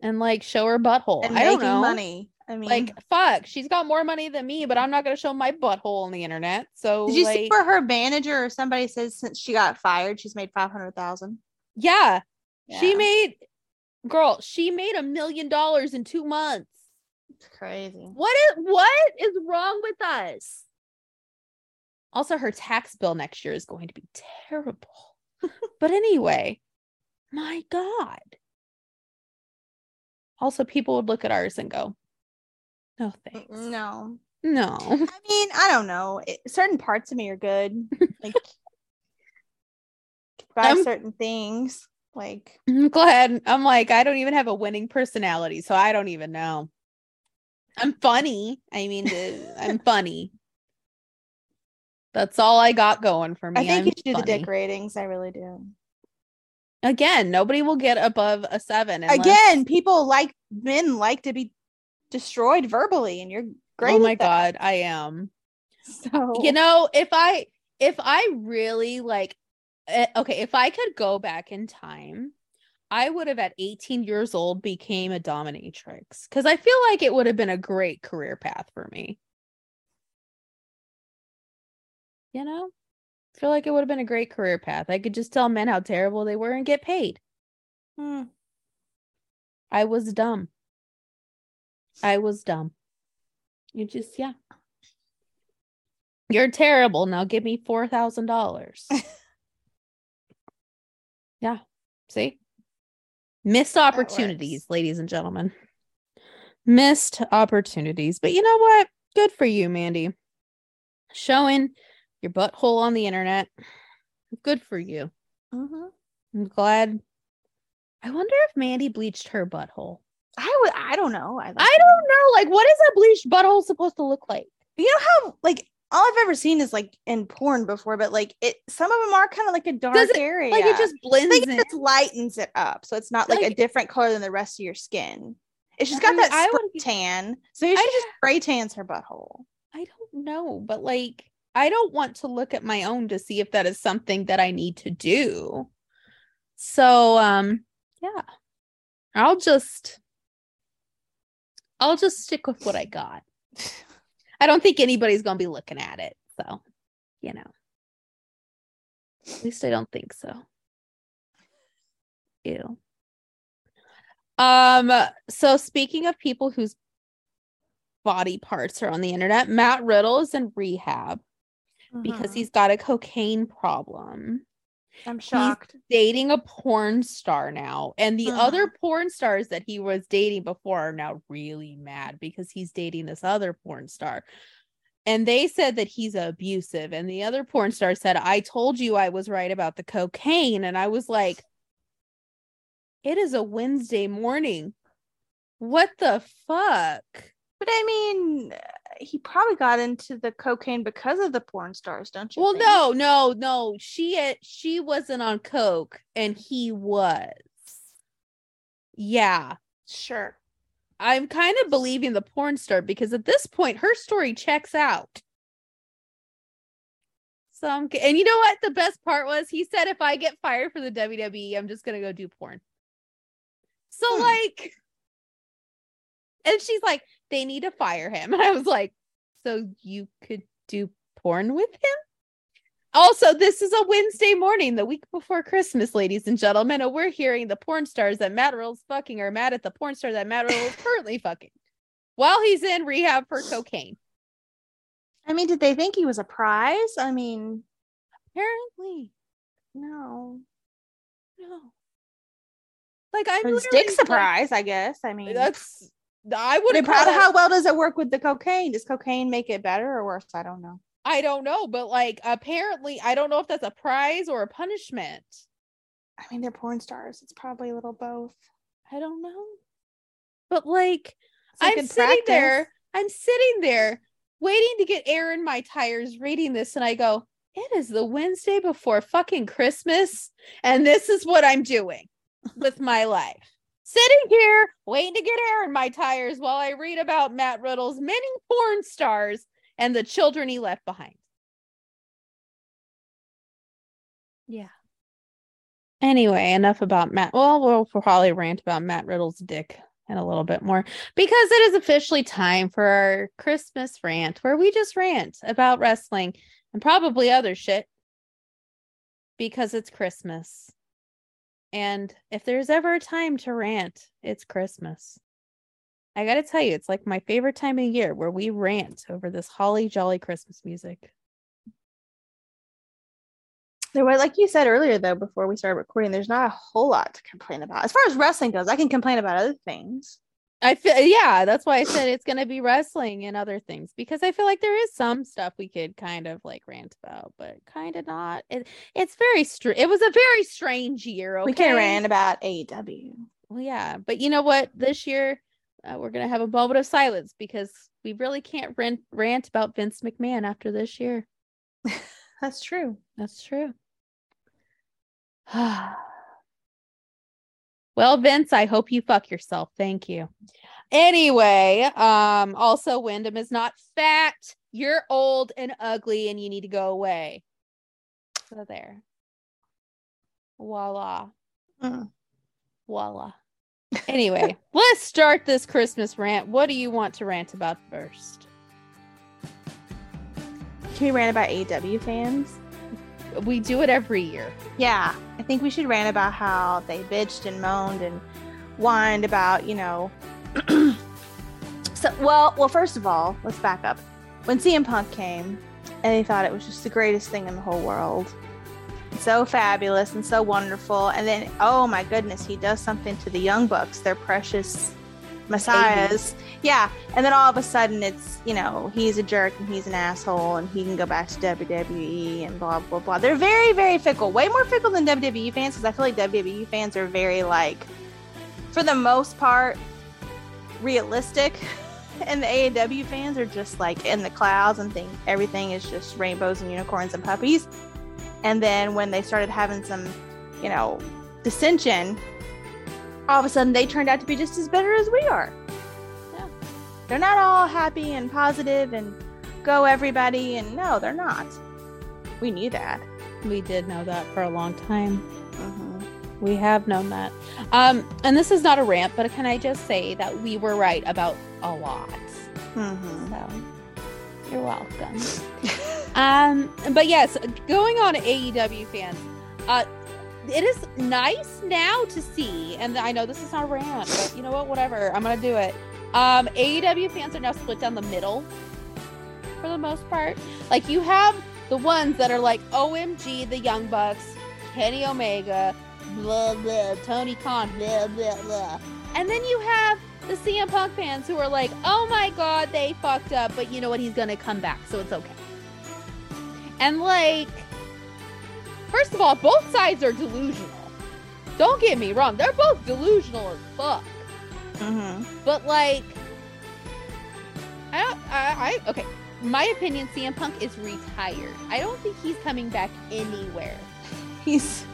and like show her butthole. and I don't know. money. I mean, Like, fuck, she's got more money than me, but I'm not going to show my butthole on the internet. So, did you like, see where her manager or somebody says since she got fired, she's made five hundred thousand? Yeah, she made girl, she made a million dollars in 2 months. It's crazy. What is what is wrong with us? Also her tax bill next year is going to be terrible. <laughs> but anyway, my god. Also people would look at ours and go, "No thanks." No, No. I mean, I don't know. It, certain parts of me are good. <laughs> Like buy certain things. Like I'm glad. I'm like, I don't even have a winning personality, so I don't even know. I'm funny. I mean, I'm <laughs> funny. That's all I got going for me. I think I'm you should do the dick ratings. I really do. Again, nobody will get above a seven. unless- Again, people like men like to be destroyed verbally, and you're great. oh my god, I am. So You know, if I if I really like, eh, okay, if I could go back in time, I would have at 18 years old became a dominatrix because I feel like it would have been a great career path for me. You know, I feel like it would have been a great career path. I could just tell men how terrible they were and get paid. Hmm. I was dumb. I was dumb. You just, yeah. You're terrible. Now give me $4,000. <laughs> yeah. See? Missed opportunities, ladies and gentlemen. Missed opportunities. But you know what? Good for you, Mandy. Showing your butthole on the internet. Good for you. Mhm. I'm glad. I wonder if Mandy bleached her butthole. I would. I don't know. I, like I don't know. Like, what is a bleached butthole supposed to look like? You know how like all I've ever seen is like in porn before, but like it. Some of them are kind of like a dark it- area. Like, it just blends in. it just lightens it up, so it's not like, a different color than the rest of your skin. It's just I got mean, that I would- tan. So she I- just spray tans her butthole. I don't know, but like, I don't want to look at my own to see if that is something that I need to do. So, um, yeah, I'll just, I'll just stick with what I got. <laughs> I don't think anybody's gonna be looking at it, so you know. At least I don't think so. Ew. Um, so speaking of people whose body parts are on the internet, Matt Riddle is in rehab because Mhm. he's got a cocaine problem. I'm shocked. Dating a porn star now, and the other porn stars that he was dating before are now really mad because he's dating this other porn star. And they said that he's abusive. And the other porn star said, I told you I was right about the cocaine. And I was like, it is a Wednesday morning. What the fuck? But I mean, he probably got into the cocaine because of the porn stars, don't you? Well, think? no, no, no. She she wasn't on coke and he was. Yeah. Sure. I'm kind of believing the porn star because at this point her story checks out. So I'm, and you know what? The best part was he said, if I get fired for the WWE, I'm just gonna go do porn. So Hmm. like, and she's like, they need to fire him, <laughs> and I was like, so you could do porn with him? Also, this is a Wednesday morning, the week before Christmas, ladies and gentlemen, and we're hearing the porn stars that Matt Riddle's fucking are mad at the porn star that Matt Riddle is <laughs> currently fucking while he's in rehab for cocaine. I mean, did they think he was a prize? I mean, Apparently, no. no. Like I'm his literally, dick's like, I guess. I mean, That's I would how, well does it work with the cocaine? Does cocaine make it better or worse? I don't know. I don't know, but like apparently, I don't know if that's a prize or a punishment. I mean, they're porn stars. It's probably a little both. I don't know. But like, a I'm sitting there. I'm sitting there waiting to get air in my tires reading this, and I go, It is the Wednesday before fucking Christmas, and this is what I'm doing with my life. Sitting here waiting to get air in my tires while I read about Matt Riddle's many porn stars and the children he left behind. Yeah. Anyway, enough about Matt. Well, we'll probably rant about Matt Riddle's dick in a little bit more because it is officially time for our Christmas rant where we just rant about wrestling and probably other shit because it's Christmas. And if there's ever a time to rant, it's Christmas. I got to tell you, it's like my favorite time of year where we rant over this holly jolly Christmas music. There was, like you said earlier, though, before we started recording, there's not a whole lot to complain about. As far as wrestling goes, I can complain about other things. I feel yeah, that's why I said it's gonna be wrestling and other things because I feel like there is some stuff we could kind of like rant about, but kind of not. It, it's very str- It was a very strange year. Okay? We can rant about AEW. Well, yeah, but you know what? This year uh, we're gonna have a moment of silence because we really can't rant rant about Vince McMahon after this year. <laughs> That's true. That's true. <sighs> well, Vince, I hope you fuck yourself. Thank you. Anyway, um, also Windham is not fat. You're old and ugly and you need to go away. So there. Voila. Mm. Voila. Anyway, <laughs> let's start this Christmas rant. What do you want to rant about first? Can we rant about AEW fans? We do it every year. Yeah, I think we should rant about how they bitched and moaned and whined about, you know. <clears throat> so, well, well, first of all, let's back up. When CM Punk came, and they thought it was just the greatest thing in the whole world, so fabulous and so wonderful, and then, oh my goodness, he does something to the Young Bucks, their precious messiahs. Yeah, and then all of a sudden it's, you know, he's a jerk and he's an asshole and he can go back to WWE and blah blah blah. They're very very fickle, way more fickle than WWE fans because I feel like WWE fans are very like, for the most part, realistic, <laughs> and the AEW fans are just like in the clouds and think everything is just rainbows and unicorns and puppies. And then when they started having some, you know, dissension, all of a sudden they turned out to be just as bitter as we are. Yeah. They're not all happy and positive and go everybody and no, they're not. We knew that. We did know that for a long time. Mhm. We have known that. Um, and this is not a rant, but can I just say that we were right about a lot. Mhm. So you're welcome. <laughs> um, but yes, going on AEW fans, uh, it is nice now to see, and I know this is not rant, but you know what? Whatever, I'm gonna do it. Um, AEW fans are now split down the middle for the most part. Like you have the ones that are like, OMG, the Young Bucks, Kenny Omega, blah blah, Tony Khan, blah blah blah, and then you have the CM Punk fans who are like, oh my god, they fucked up, but you know what? He's gonna come back, so it's okay. And like, first of all, both sides are delusional. Don't get me wrong, they're both delusional as fuck. Mhm. But like, I don't. I, I okay. My opinion, CM Punk is retired. I don't think he's coming back anywhere. <laughs> He's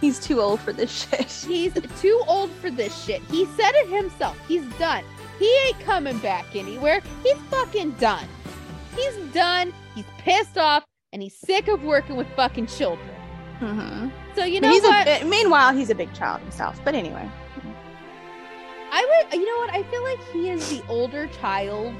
he's too old for this shit. <laughs> He's too old for this shit. He said it himself. He's done. He ain't coming back anywhere. He's fucking done. He's done. He's pissed off. and he's sick of working with fucking children. Mhm. So you know he's what? a, meanwhile, he's a big child himself. But anyway, I would, you know what? I feel like he is the older child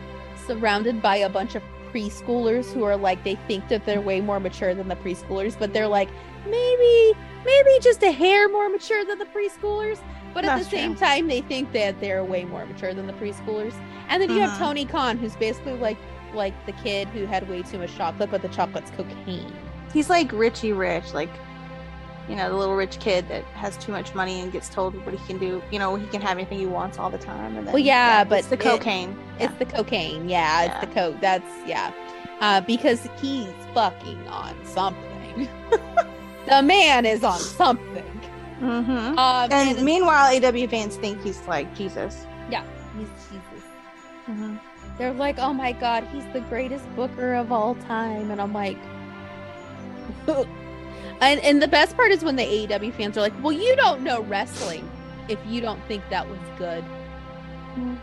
surrounded by a bunch of preschoolers who are like, they think that they're way more mature than the preschoolers, but they're like, maybe, maybe just a hair more mature than the preschoolers. But at That's the same true. time, they think that they're way more mature than the preschoolers. And then you have Mhm. Tony Khan, who's basically like, like the kid who had way too much chocolate, but the chocolate's cocaine. he's like Richie Rich, like you know, the little rich kid that has too much money and gets told what he can do. You know, he can have anything he wants all the time. And then, Well, yeah, but it's the it- cocaine. It's the cocaine. Yeah, it's the coke. That's yeah. Uh, because he's fucking on something. <laughs> the man is on something. Mm-hmm. Um, And meanwhile, AW fans think he's like Jesus. Yeah, he's Jesus. Mm-hmm. They're like, oh my god, he's the greatest booker of all time, and I'm like, <laughs> and and the best part is when the AEW fans are like, well, you don't know wrestling if you don't think that was good. <laughs>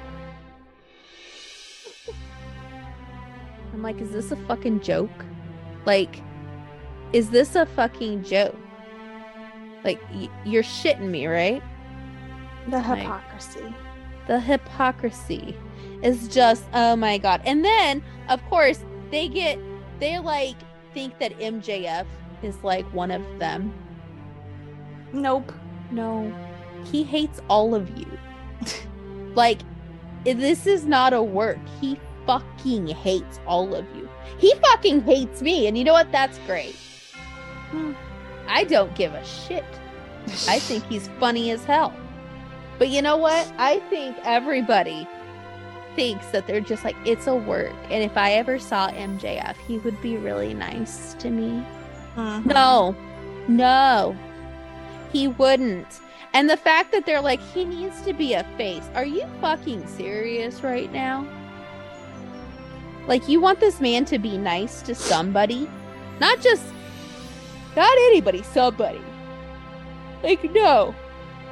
I'm like, is this a fucking joke? Like, is this a fucking joke? Like, y- you're shitting me, right? The Like- hypocrisy. the hypocrisy is just oh my god and then of course they get they like think that mjf is like one of them Nope. no he hates all of you <laughs> like this is not a work he fucking hates all of you he fucking hates me and you know what that's great i don't give a shit I think <laughs> he's funny as hell. But you know what? I think everybody thinks that they're just like, it's a work. And if I ever saw MJF, he would be really nice to me. Mhm. No, no, he wouldn't. And the fact that they're like, he needs to be a face. Are you fucking serious right now? Like, you want this man to be nice to somebody? Not just, not anybody, somebody. Like, no,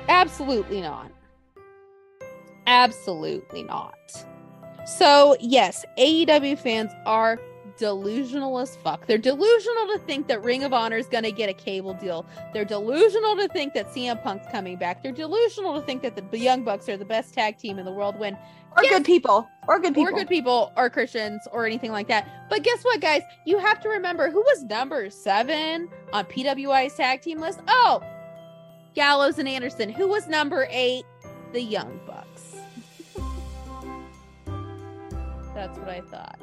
absolutely not. Absolutely not. So, yes, AEW fans are delusional as fuck. They're delusional to think that Ring of Honor is going to get a cable deal. They're delusional to think that CM Punk's coming back. They're delusional to think that the Young Bucks are the best tag team in the world when Or Yes. good people. Or good people. or good people or Christians or anything like that. But guess what, guys? You have to remember who was number seven on PWI's tag team list? Oh, Gallows and Anderson. Who was number eight? The Young Bucks. <laughs> That's what I thought.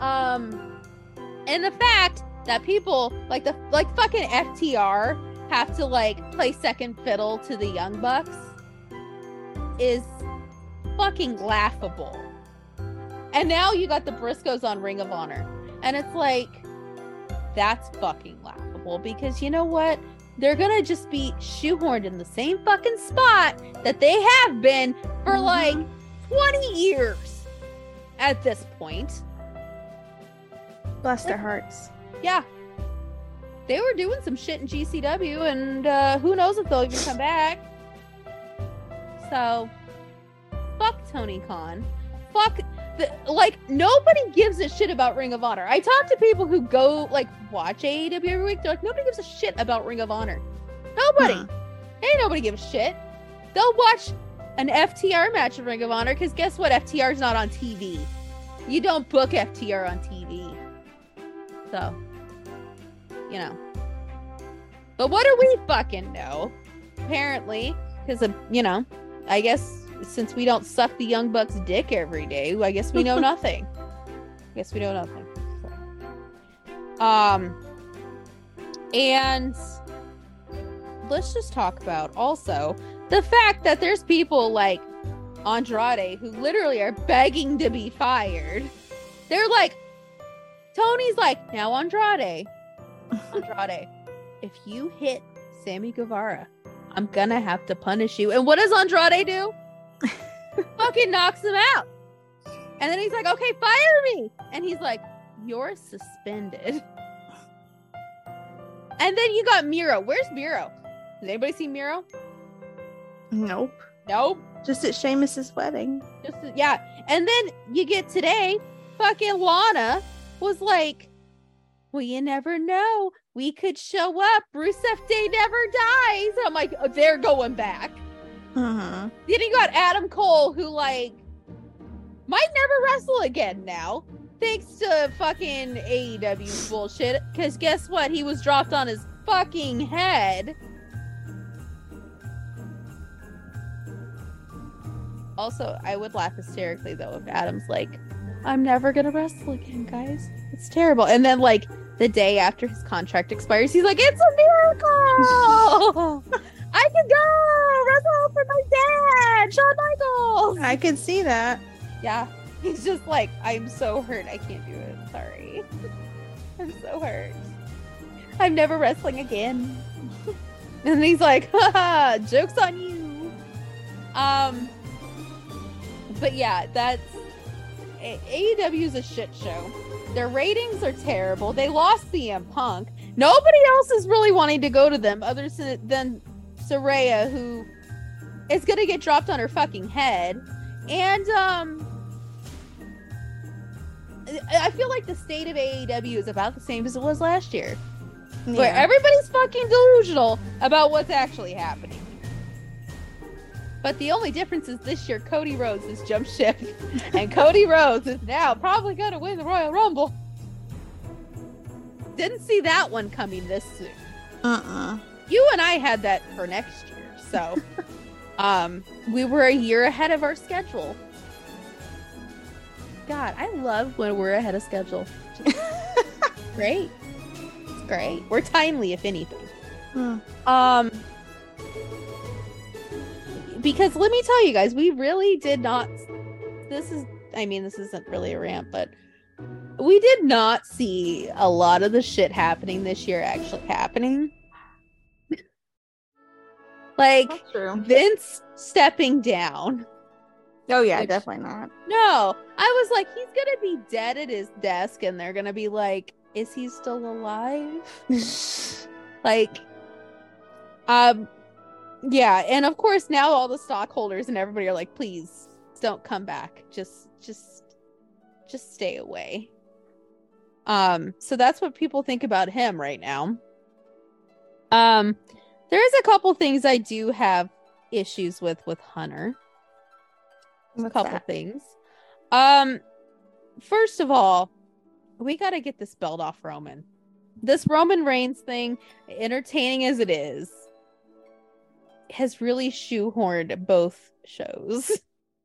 Um, and the fact that people like the like fucking FTR have to like play second fiddle to the Young Bucks is fucking laughable. And now you got the Briscoes on Ring of Honor. And it's like, that's fucking laughable because you know what? They're gonna just be shoehorned in the same fucking spot that they have been for Mhm. like 20 years at this point. Bless their hearts. Yeah. They were doing some shit in GCW, and uh, who knows if they'll even come back. So, fuck Tony Khan. Fuck. The, like, nobody gives a shit about Ring of Honor. I talk to people who go, like, watch AEW every week. They're like, nobody gives a shit about Ring of Honor. Nobody. Hmm. Ain't nobody gives a shit. They'll watch an FTR match of Ring of Honor because guess what? FTR's not on TV. You don't book FTR on TV. So, you know. But what do we fucking know? Apparently, because of, you know, I guess since we don't suck the Young Bucks dick every day, I guess we know <laughs> nothing. guess we know nothing. So. Um, and let's just talk about also the fact that there's people like Andrade who literally are begging to be fired. They're like, Tony's like, now Andrade, <laughs> Andrade, if you hit Sammy Guevara, I'm gonna have to punish you. And what does Andrade do? <laughs> Fucking knocks him out. And then he's like, okay, fire me. And he's like, you're suspended. And then you got Miro. Where's Miro? Does anybody see Miro? Nope. Nope. Just at Sheamus's wedding. Just yeah. And then you get today, fucking Lana was like, well, you never know. We could show up. Rusev Day never dies. I'm like, oh, they're going back. Mhm. Then you got Adam Cole, who like might never wrestle again now, thanks to fucking AEW's bullshit. Because guess what? He was dropped on his fucking head. Also, I would laugh hysterically though if Adam's like, I'm never gonna wrestle again, guys. It's terrible. And then like the day after his contract expires, he's like, It's a miracle! <laughs> I can go wrestle for my dad, Shawn Michaels. I can see that. Yeah. He's just like, I'm so hurt. I can't do it. Sorry. <laughs> I'm so hurt. I'm never wrestling again. <laughs> and he's like, haha, joke's on you. Um, but yeah, that's AEW is a shit show. Their ratings are terrible. They lost CM Punk. Nobody else is really wanting to go to them other than Saraya, who is gonna get dropped on her fucking head. And um I- I feel like the state of AEW is about the same as it was last year. Where everybody's fucking delusional about what's actually happening. But the only difference is this year Cody Rhodes has jumped ship. <laughs> and Cody Rhodes is now probably gonna win the Royal Rumble. Didn't see that one coming this soon Uh-uh. you and I had that for next year. So <laughs> um we were a year ahead of our schedule. God, I love when we're ahead of schedule. <laughs> Great. It's great. We're timely if anything. Hmm. Um because let me tell you guys, we really did not this is I mean, this isn't really a rant, but we did not see a lot of the shit happening this year actually happening. like. Vince stepping down. Oh yeah, Which- definitely not. No, I was like, he's gonna be dead at his desk, and they're gonna be like, is he still alive? <laughs> like, um, yeah, and of course now all the stockholders and everybody are like, please don't come back. Just, just, just stay away. Um, so that's what people think about him right now. Um, there is a couple things I do have issues with with Hunter a couple that? things. Um, first of all, we got to get this belt off Roman. This Roman Reigns thing, entertaining as it is, has really shoehorned both shows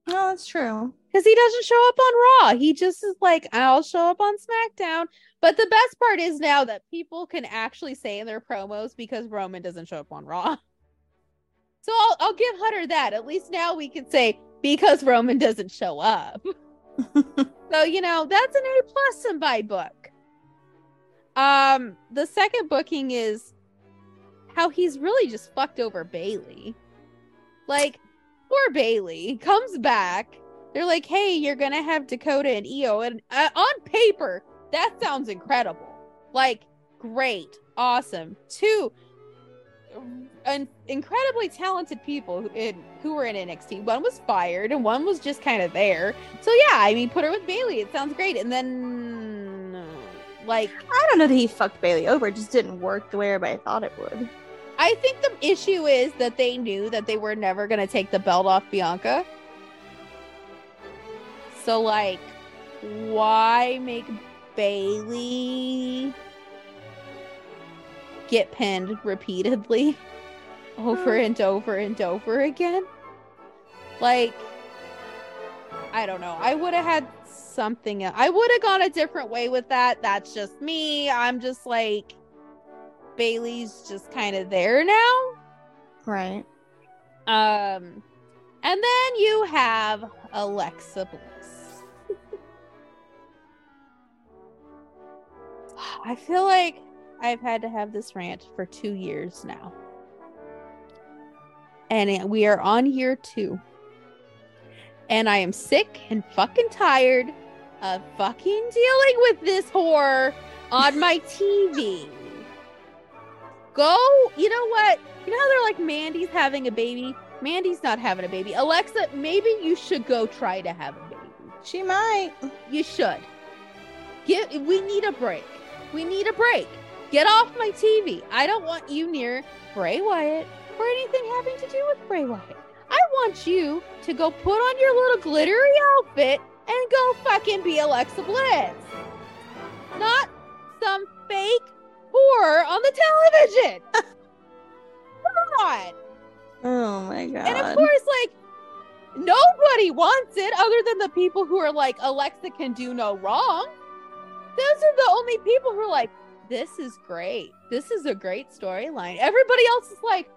No, <laughs> that's true. because he doesn't show up on Raw. He just is like, I'll show up on SmackDown. But the best part is now that people can actually say in their promos because Roman doesn't show up on Raw. <laughs> So I'll, I'll give Hunter that. At least now we can say because Roman doesn't show up. <laughs> So you know that's an A plus in my book. Um, the second booking is how he's really just fucked over Bayley. Like, poor Bayley comes back. They're like, "Hey, you're gonna have Dakota and Io," and uh, on paper, that sounds incredible. Like, great, awesome. Two, an incredibly talented people who, in, who were in NXT. One was fired, and one was just kind of there. So yeah, I mean, put her with Bayley. It sounds great. And then, like, I don't know that he fucked Bayley over. It just didn't work the way everybody thought it would. I think the issue is that they knew that they were never going to take the belt off Bianca. So, like, why make Bayley get pinned repeatedly <laughs> over mm. and over and over again? Like, I don't know. I would have had something. el- I would have gone a different way with that. That's just me. I'm just like, Bayley's just kind of there now. Right. Um, and then you have Alexa Bliss. <sighs> I feel like I've had to have this rant for two years now. And we are on year two. And I am sick and fucking tired of fucking dealing with this whore on my <laughs> TV. Go, you know what? You know how they're like Mandy's having a baby? Mandy's not having a baby. Alexa, maybe you should go try to have a baby. She might. You should. Get we need a break. We need a break. Get off my TV. I don't want you near Bray Wyatt or anything having to do with Bray Wyatt. I want you to go put on your little glittery outfit and go fucking be Alexa Bliss. Not some fake on the television. <laughs> Come on. Oh my god. And of course, like, nobody wants it other than the people who are like, Alexa can do no wrong. Those are the only people who are like, this is great. This is a great storyline. Everybody else is like,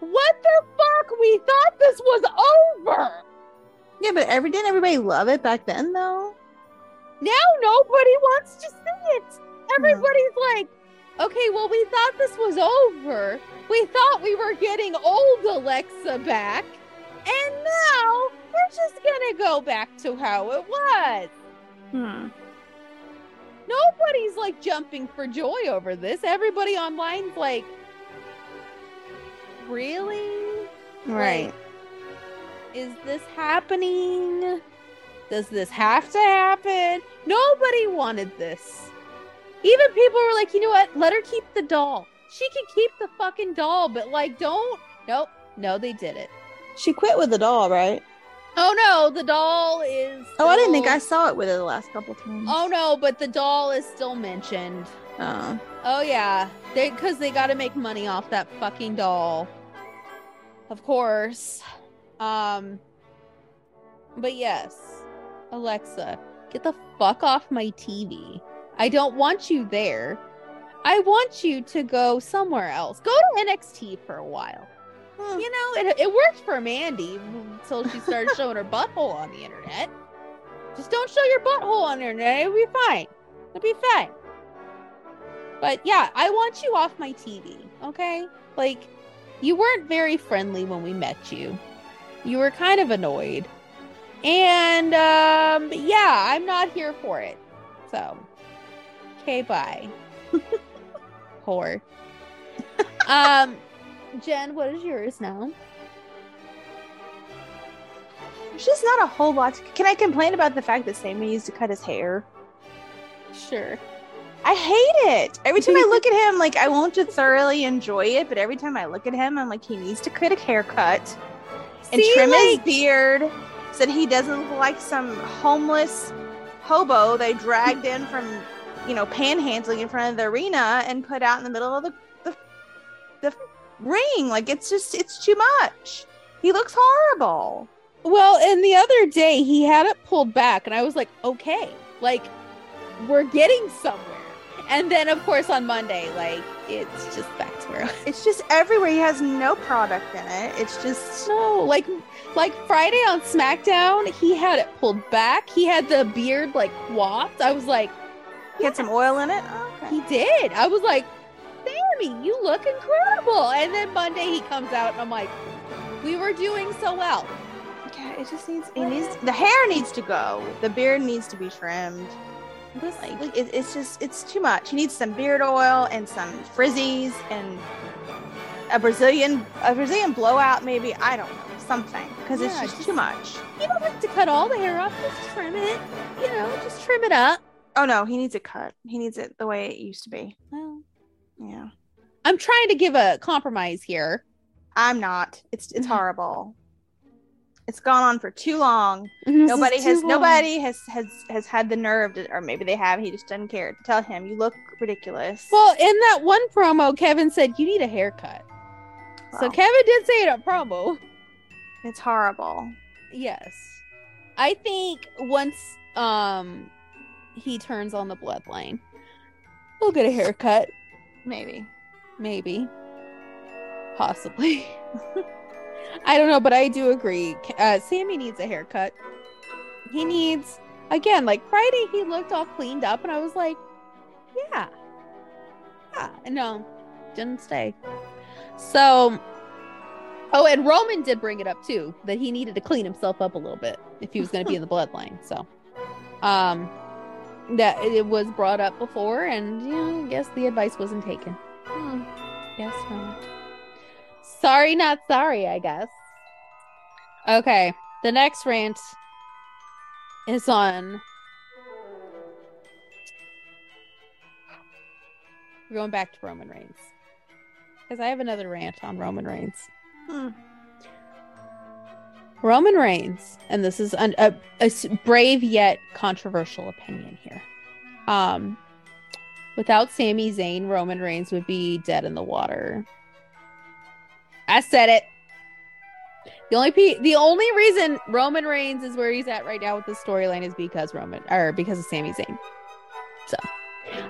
what the fuck? We thought this was over. yeah, but every didn't everybody love it back then though? Now nobody wants to see it. Everybody's like, okay, well, we thought this was over. We thought we were getting old Alexa back. And now we're just going to go back to how it was. Hmm. Nobody's like jumping for joy over this. Everybody online's like, really? Right. Is this happening? Does this have to happen? Nobody wanted this. Even people were like, you know what? Let her keep the doll. She can keep the fucking doll, but like, don't. Nope. No, they did it. She quit with the doll, right? Oh no, the doll is. Oh, I didn't think I saw it with her the last couple times. Oh no, but the doll is still mentioned. Oh. Oh yeah, they because they got to make money off that fucking doll. Of course. Um. But yes, Alexa, get the fuck off my TV. I don't want you there. I want you to go somewhere else. Go to NXT for a while. Hmm. You know, it, it worked for Mandy until she started showing her butthole on the internet. Just don't show your butthole on the internet. It'll be fine. It'll be fine. But yeah, I want you off my TV, okay? Like, you weren't very friendly when we met you. You were kind of annoyed. And, um, yeah, I'm not here for it. So, okay, bye. <laughs> Whore. um, Jen, what is yours now? There's just not a whole lot. To... Can I complain about the fact that Sami used to cut his hair? Sure. I hate it. Every time I look at him, like I want to thoroughly enjoy it, but every time I look at him, I'm like, he needs to cut a haircut and See, trim his beard so that he doesn't look like some homeless hobo they dragged in from, you know, panhandling in front of the arena and put out in the middle of the the, the ring. Like it's just it's too much. He looks horrible. Well, and the other day he had it pulled back, and I was like, okay, like we're getting somewhere. And then, of course, on Monday, like it's just back to where. It's just everywhere. He has no product in it. It's just No, like like Friday on SmackDown, he had it pulled back. He had the beard like coiffed. I was like, he had some oil in it. Oh, okay. he did. I was like, Sami, you look incredible. And then Monday he comes out, and I'm like, we were doing so well. Yeah, it just needs. It needs. The hair needs to go. The beard needs to be trimmed. Like it, it's just. It's too much. He needs some beard oil and some frizzies and a Brazilian a Brazilian blowout. Maybe I don't know something because it's just, just- too much. you don't have to cut all the hair off. Just trim it. You know, just trim it up. Oh no, he needs it cut. He needs it the way it used to be. Well, Yeah, I'm trying to give a compromise here. I'm not. It's it's <sighs> horrible. It's gone on for too long. This is nobody has long. nobody has has has had the nerve to, or maybe they have he just doesn't care to tell him you look ridiculous Well, in that one promo, Kevin said you need a haircut. So Kevin did say it at promo. it's horrible Yes. I think once um he turns on the bloodline, we'll get a haircut. maybe Maybe. Possibly. <laughs> I don't know, but I do agree. Uh, Sami needs a haircut. He needs, again, like Friday, he looked all cleaned up, and I was like, yeah. Yeah. No, didn't stay. So, oh, and Roman did bring it up too that he needed to clean himself up a little bit if he was going to be in the <laughs> bloodline. So, um, that it was brought up before, and you know, I guess the advice wasn't taken. Hmm. Guess not. Sorry, not sorry, I guess. Okay, the next rant is on We're going back to Roman Reigns because I have another rant on Roman Reigns. Hmm. Roman Reigns, and this is an, a, a brave yet controversial opinion here. Um, without Sami Zayn, Roman Reigns would be dead in the water. I said it. The only pe- the only reason Roman Reigns is where he's at right now with the storyline is because Roman or because of Sami Zayn. So,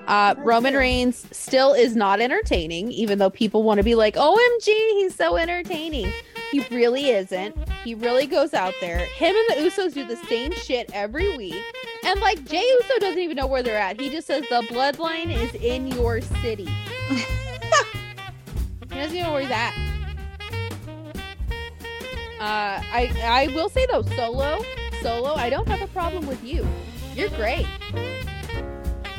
uh, Roman. Reigns still is not entertaining, even though people want to be like, "OMG, he's so entertaining." He really isn't. He really goes out there. Him and the Usos do the same shit every week. And like Jay Uso doesn't even know where they're at. He just says the bloodline is in your city. he doesn't even know where he's at. Uh, I I will say though, solo, solo, I don't have a problem with you. You're great.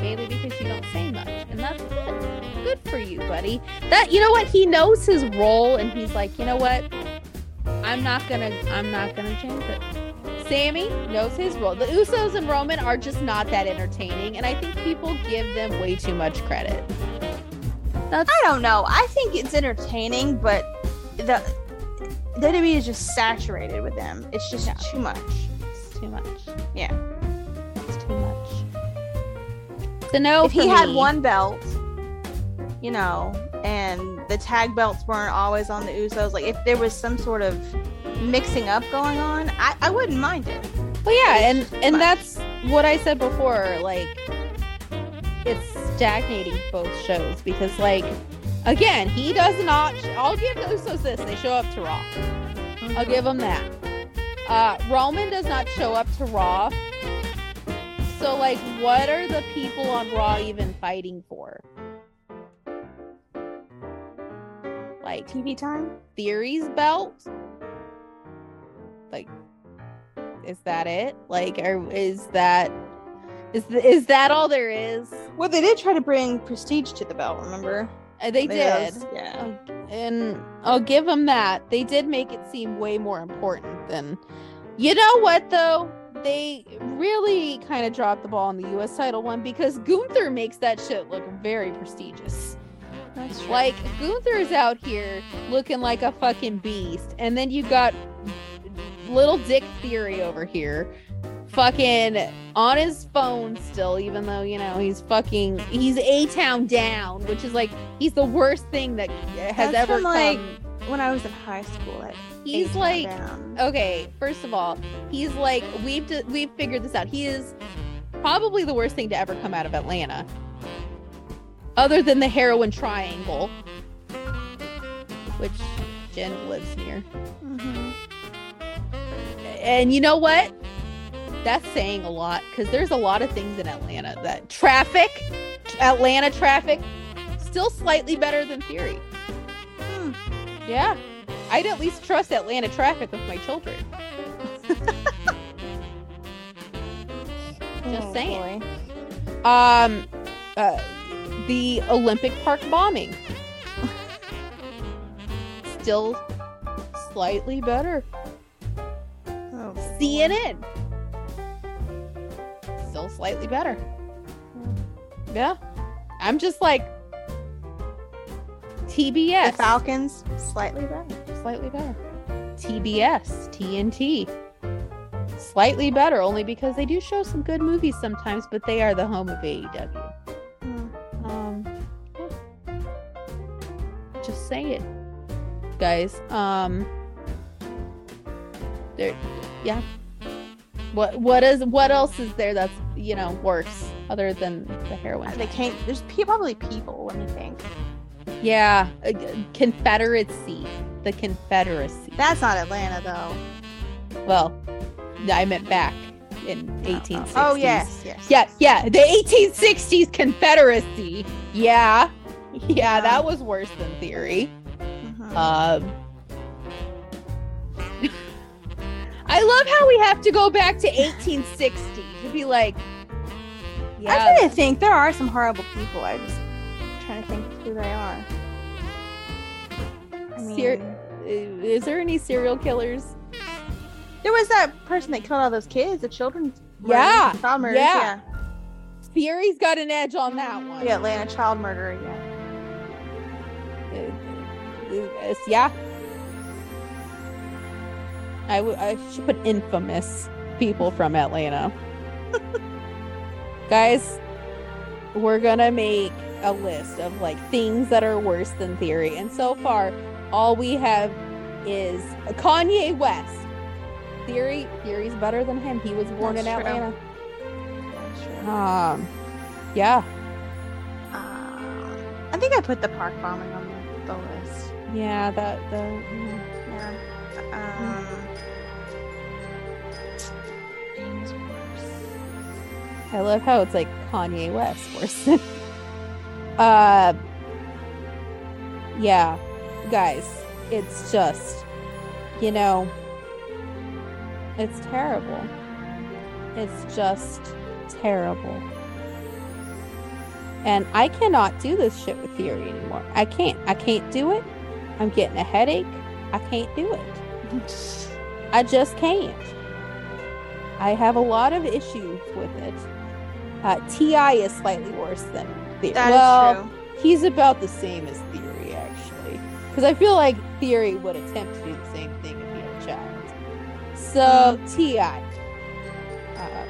Mainly because you don't say much, and that's good. Good for you, buddy. That you know what? He knows his role, and he's like, you know what? I'm not gonna, I'm not gonna change it. Sami knows his role. The Usos and Roman are just not that entertaining, and I think people give them way too much credit. That's I don't know. I think it's entertaining, but the WWE is just saturated with them. It's just Yeah. too much. it's too much. So no, if he for had one belt, you know, and the tag belts weren't always on the Usos, like if there was some sort of mixing up going on, I, I wouldn't mind it. Well, yeah, and and much. that's what I said before. Like, it's stagnating both shows because, like, again, he does not. I'll give the Usos this: they show up to Raw. I'll give them that. Uh, Roman does not show up to Raw. So, like, what are the people on Raw even fighting for? Like TV time. Theory's belt? Like, is that it? Like, or is that is is that all there is? Well, they did try to bring prestige to the belt. Remember? Uh, they That did, was- yeah. Uh, and I'll give them that. They did make it seem way more important than. You know what though? They really kind of dropped the ball on the U.S. title one because Gunther makes that shit look very prestigious. That's true. Like Gunther's out here looking like a fucking beast, and then you got little Dick Theory over here, fucking on his phone still, even though you know he's fucking he's a town down, which is like he's the worst thing that has That's ever from, like, come. when I was in high school, like He's like Down. okay. First of all, he's like we've d- we've figured this out. He is probably the worst thing to ever come out of Atlanta, other than the heroin triangle, which Jen lives near. Mhm. And you know what? That's saying a lot because there's a lot of things in Atlanta that traffic, Atlanta traffic, still slightly better than Theory. Hmm. Yeah, I'd at least trust Atlanta traffic with my children. <laughs> Just Oh, saying. boy. Um, uh, the Olympic Park bombing, <laughs> still slightly better. Oh. CNN. Still slightly better. Yeah. I'm just like TBS. The. Falcons slightly better. Slightly better. TBS. TNT. Slightly better, only because they do show some good movies sometimes, but they are the home of AEW. Hmm. Um, yeah. just say it, guys. Um, there, yeah. What what is what else is there that's you know worse other than the heroin? They can't. There's probably people. Let me think. Yeah, uh, Confederacy, the Confederacy. That's not Atlanta though. Well, I meant back in 1860s. Oh yes, yes. Yeah, yeah, the 1860s Confederacy. Yeah, yeah, that was worse than theory. Mhm. Um, I love how we have to go back to 1860 to be like, Yeah. I'm yeah, trying to think. There are some horrible people. I'm just trying to think they are. I mean, Ser- is there any serial killers? there was that person that killed all those kids, the children. Yeah, child murders. yeah. Yeah, Theory's got an edge on that one. the Atlanta child murderer. Yeah. It's- yeah. I w- I should put infamous people from Atlanta. <laughs> Guys, we're gonna make a list of like things that are worse than Theory, and so far, all we have is Kanye West. Theory, Theory's better than him. He was born That's in true. Atlanta. Um, yeah, Um, I think I put the park bombing on the, the list. yeah. That the mm. Yeah. Um, things worse. I love how it's like Kanye West worse. Uh, yeah, guys, it's just, you know, it's terrible. It's just terrible. And I cannot do this shit with theory anymore. I can't. I can't do it. I'm getting a headache. I can't do it. <laughs> I just can't. I have a lot of issues with it. Uh, T.I. is slightly worse than Theory. That well, true. he's about the same as Theory, actually, because I feel like Theory would attempt to do the same thing if he had a child. So Ti. Uh,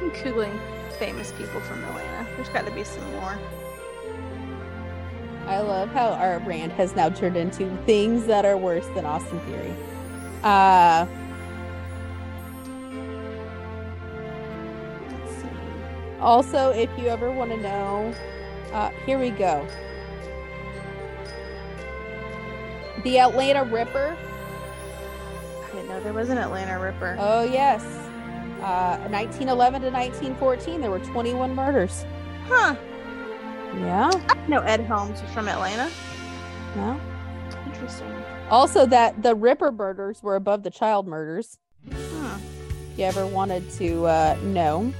I'm googling famous people from Atlanta. There's got to be some more. I love how our brand has now turned into things that are worse than Austin Theory. Uh, also, if you ever want to know, uh, here we go. The Atlanta Ripper. I didn't know there was an Atlanta Ripper. Oh, yes. Uh, 1911 to 1914, there were 21 murders. Huh. Yeah. I know Ed Holmes was from Atlanta. No. Interesting. Also, that the Ripper murders were above the child murders. Hmm. If you ever wanted to uh, know.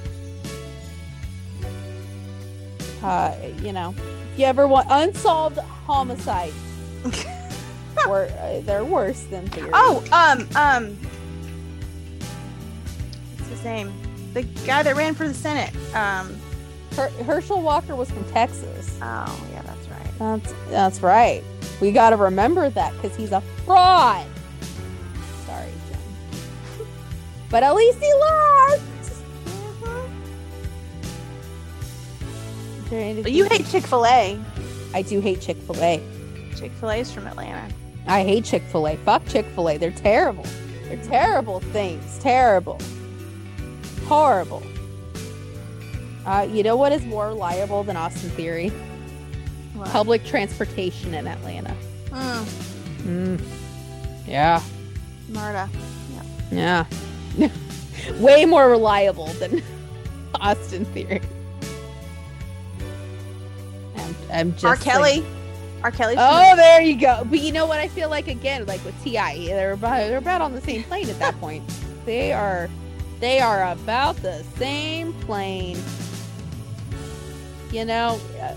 Uh, you know, if you ever want unsolved homicides, <laughs> or uh, they're worse than theory. Oh, um, um, what's his name? The guy that ran for the Senate. Um, Her- Herschel Walker was from Texas. oh yeah, that's right. That's that's right. We got to remember that because he's a fraud. Sorry, Jen. <laughs> But at least he lost. But you hate Chick Fil A. I do hate Chick Fil A. Chick Fil A is from Atlanta. I hate Chick Fil A. Fuck Chick Fil A. They're terrible. They're terrible things. Terrible. Horrible. Uh, you know what is more reliable than Austin Theory? What? Public transportation in Atlanta. Mm, Mm. Yeah. Marta. Yeah. Yeah. <laughs> Way more reliable than Austin Theory. I'm, just R. like- Kelly. R. Kelly. Oh, there you go. But you know what? I feel like again, like with T.I., they're about they're about on the same plane at that point. <laughs> they are, they are about the same plane. You know, uh,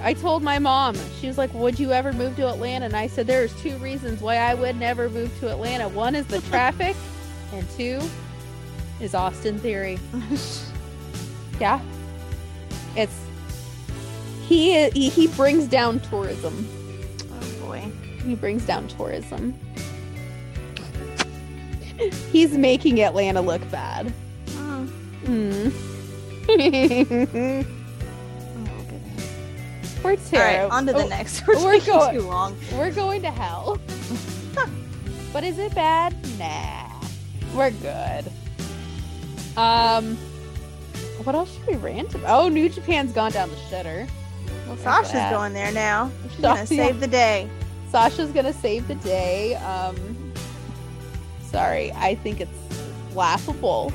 I told my mom. She was like, "Would you ever move to Atlanta?" And I said, "There's two reasons why I would never move to Atlanta. One is the <laughs> traffic, and two is Austin Theory." <laughs> Yeah, it's he he, brings down tourism. oh boy. He brings down tourism. He's making Atlanta look bad. Mm. <laughs> Hmm. Oh goodness. <laughs> We're All right, on to the Oh, next. We're, we're going- too long. We're going to hell. but is it bad? Nah. We're good. Um what else should we rant about? Oh, New Japan's gone down the shitter. Well, Sasha's that. going there now. She's gonna save the day. Sasha's gonna save the day. Um, sorry, I think it's laughable.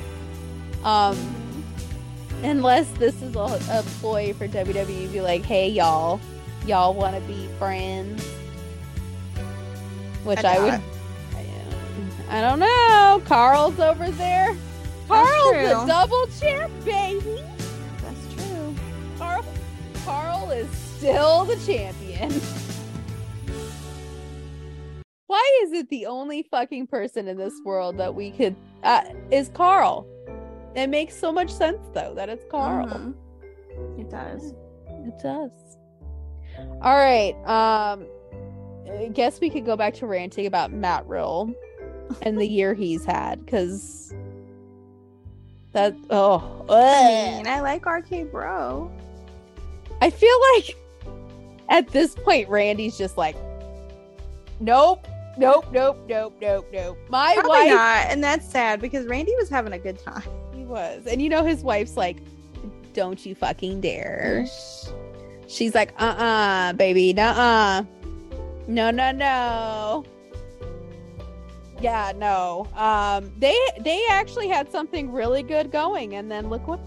Um, unless this is a, a ploy for WWE to be like, "Hey, y'all, y'all want to be friends?" Which I I, would. I don't know. Karl's over there. Karl's true. a double champ, baby. Karl, is still the champion. Why is it the only fucking person in this world that we could uh, is Karl? It makes so much sense though that it's Karl. Mhm. It does. It does. All right. Um I guess we could go back to ranting about Matt Riddle and the year he's had cuz that oh <laughs> I mean, I like RK Bro. I feel like at this point Randy's just like nope, nope, nope, nope, nope, nope. My Probably wife not, and that's sad because Randy was having a good time. he was. And you know his wife's like don't you fucking dare. She's like, uh uh baby, nuh uh. No, no, no. Yeah, no. Um, they they actually had something really good going, and then look what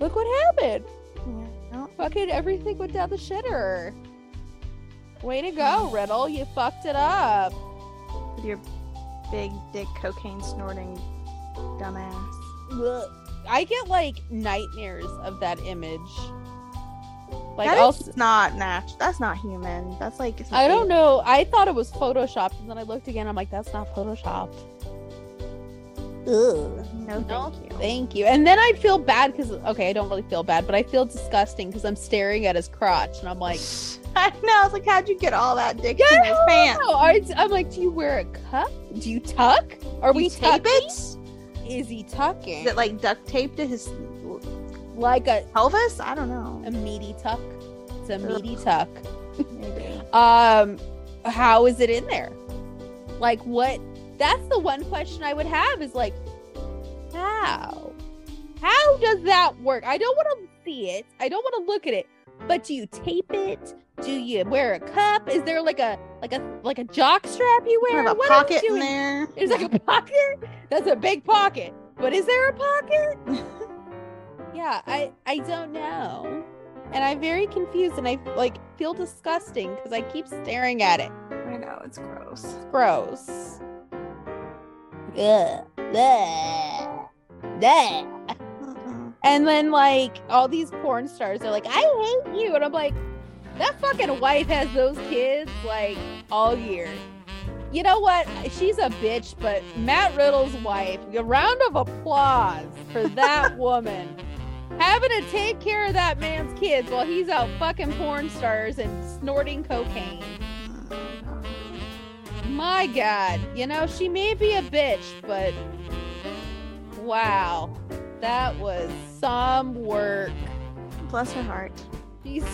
look what happened. Fucking everything went down the shitter. Way to go, <sighs> Riddle. You fucked it up. With your big dick cocaine snorting dumbass. Ugh. I get like nightmares of that image. Like That also not natural. That's not human. That's like I don't know. I thought it was photoshopped, and then I looked again. I'm like, that's not photoshopped. Ugh. No, thank No, you. Thank you. And then I feel bad because okay, I don't really feel bad, but I feel disgusting because I'm staring at his crotch, and I'm like, <laughs> I know. I was like, how'd you get all that dick in his pants? "Oh, I, am like, do you wear a cup? Do you tuck? Are Do we tape it? Is he tucking? Is it like duct taped to his like a pelvis? I don't know. a meaty tuck? It's a Ugh. meaty tuck. Maybe. <laughs> um how is it in there like what that's the one question i would have is like how? How does that work? I don't want to see it. I don't want to look at it. But do you tape it? Do you wear a cup? Is there like a like a like a jock strap you wear? What pocket in doing? there. there's like a pocket? That's a big pocket. But is there a pocket? <laughs> Yeah i i don't know. And i'm very confused and i like feel disgusting because i keep staring at it. I know it's gross. it's gross <laughs> and then like all these porn stars are like i hate you. And i'm like that fucking wife has those kids like all year. You know what? She's a bitch but matt riddle's wife a round of applause for that <laughs> woman. Having to take care of that man's kids while he's out fucking porn stars and snorting cocaine my god you know she may be a bitch but wow that was some work. Bless her heart. she's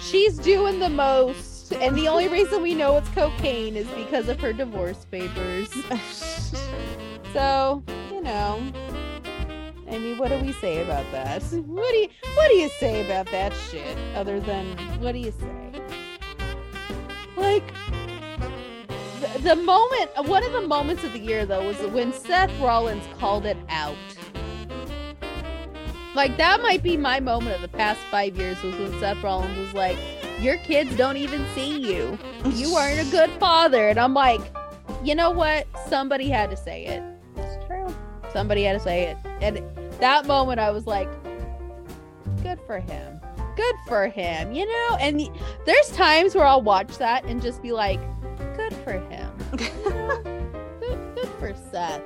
she's doing the most and the only reason we know it's cocaine is because of her divorce papers. <laughs> So you know i mean what do we say about that? What do you what do you say about that shit other than what do you say? Like the, moment one of the moments of the year though was when seth rollins called it out. Like that might be my moment of the past five years was when seth rollins was like your kids don't even see you. You aren't a good father. And i'm like you know what? Somebody had to say it. It's true. somebody had to say it. And that moment i was like good for him. Good for him you know? And there's times where i'll watch that and just be like for him. <laughs> Good, good for seth.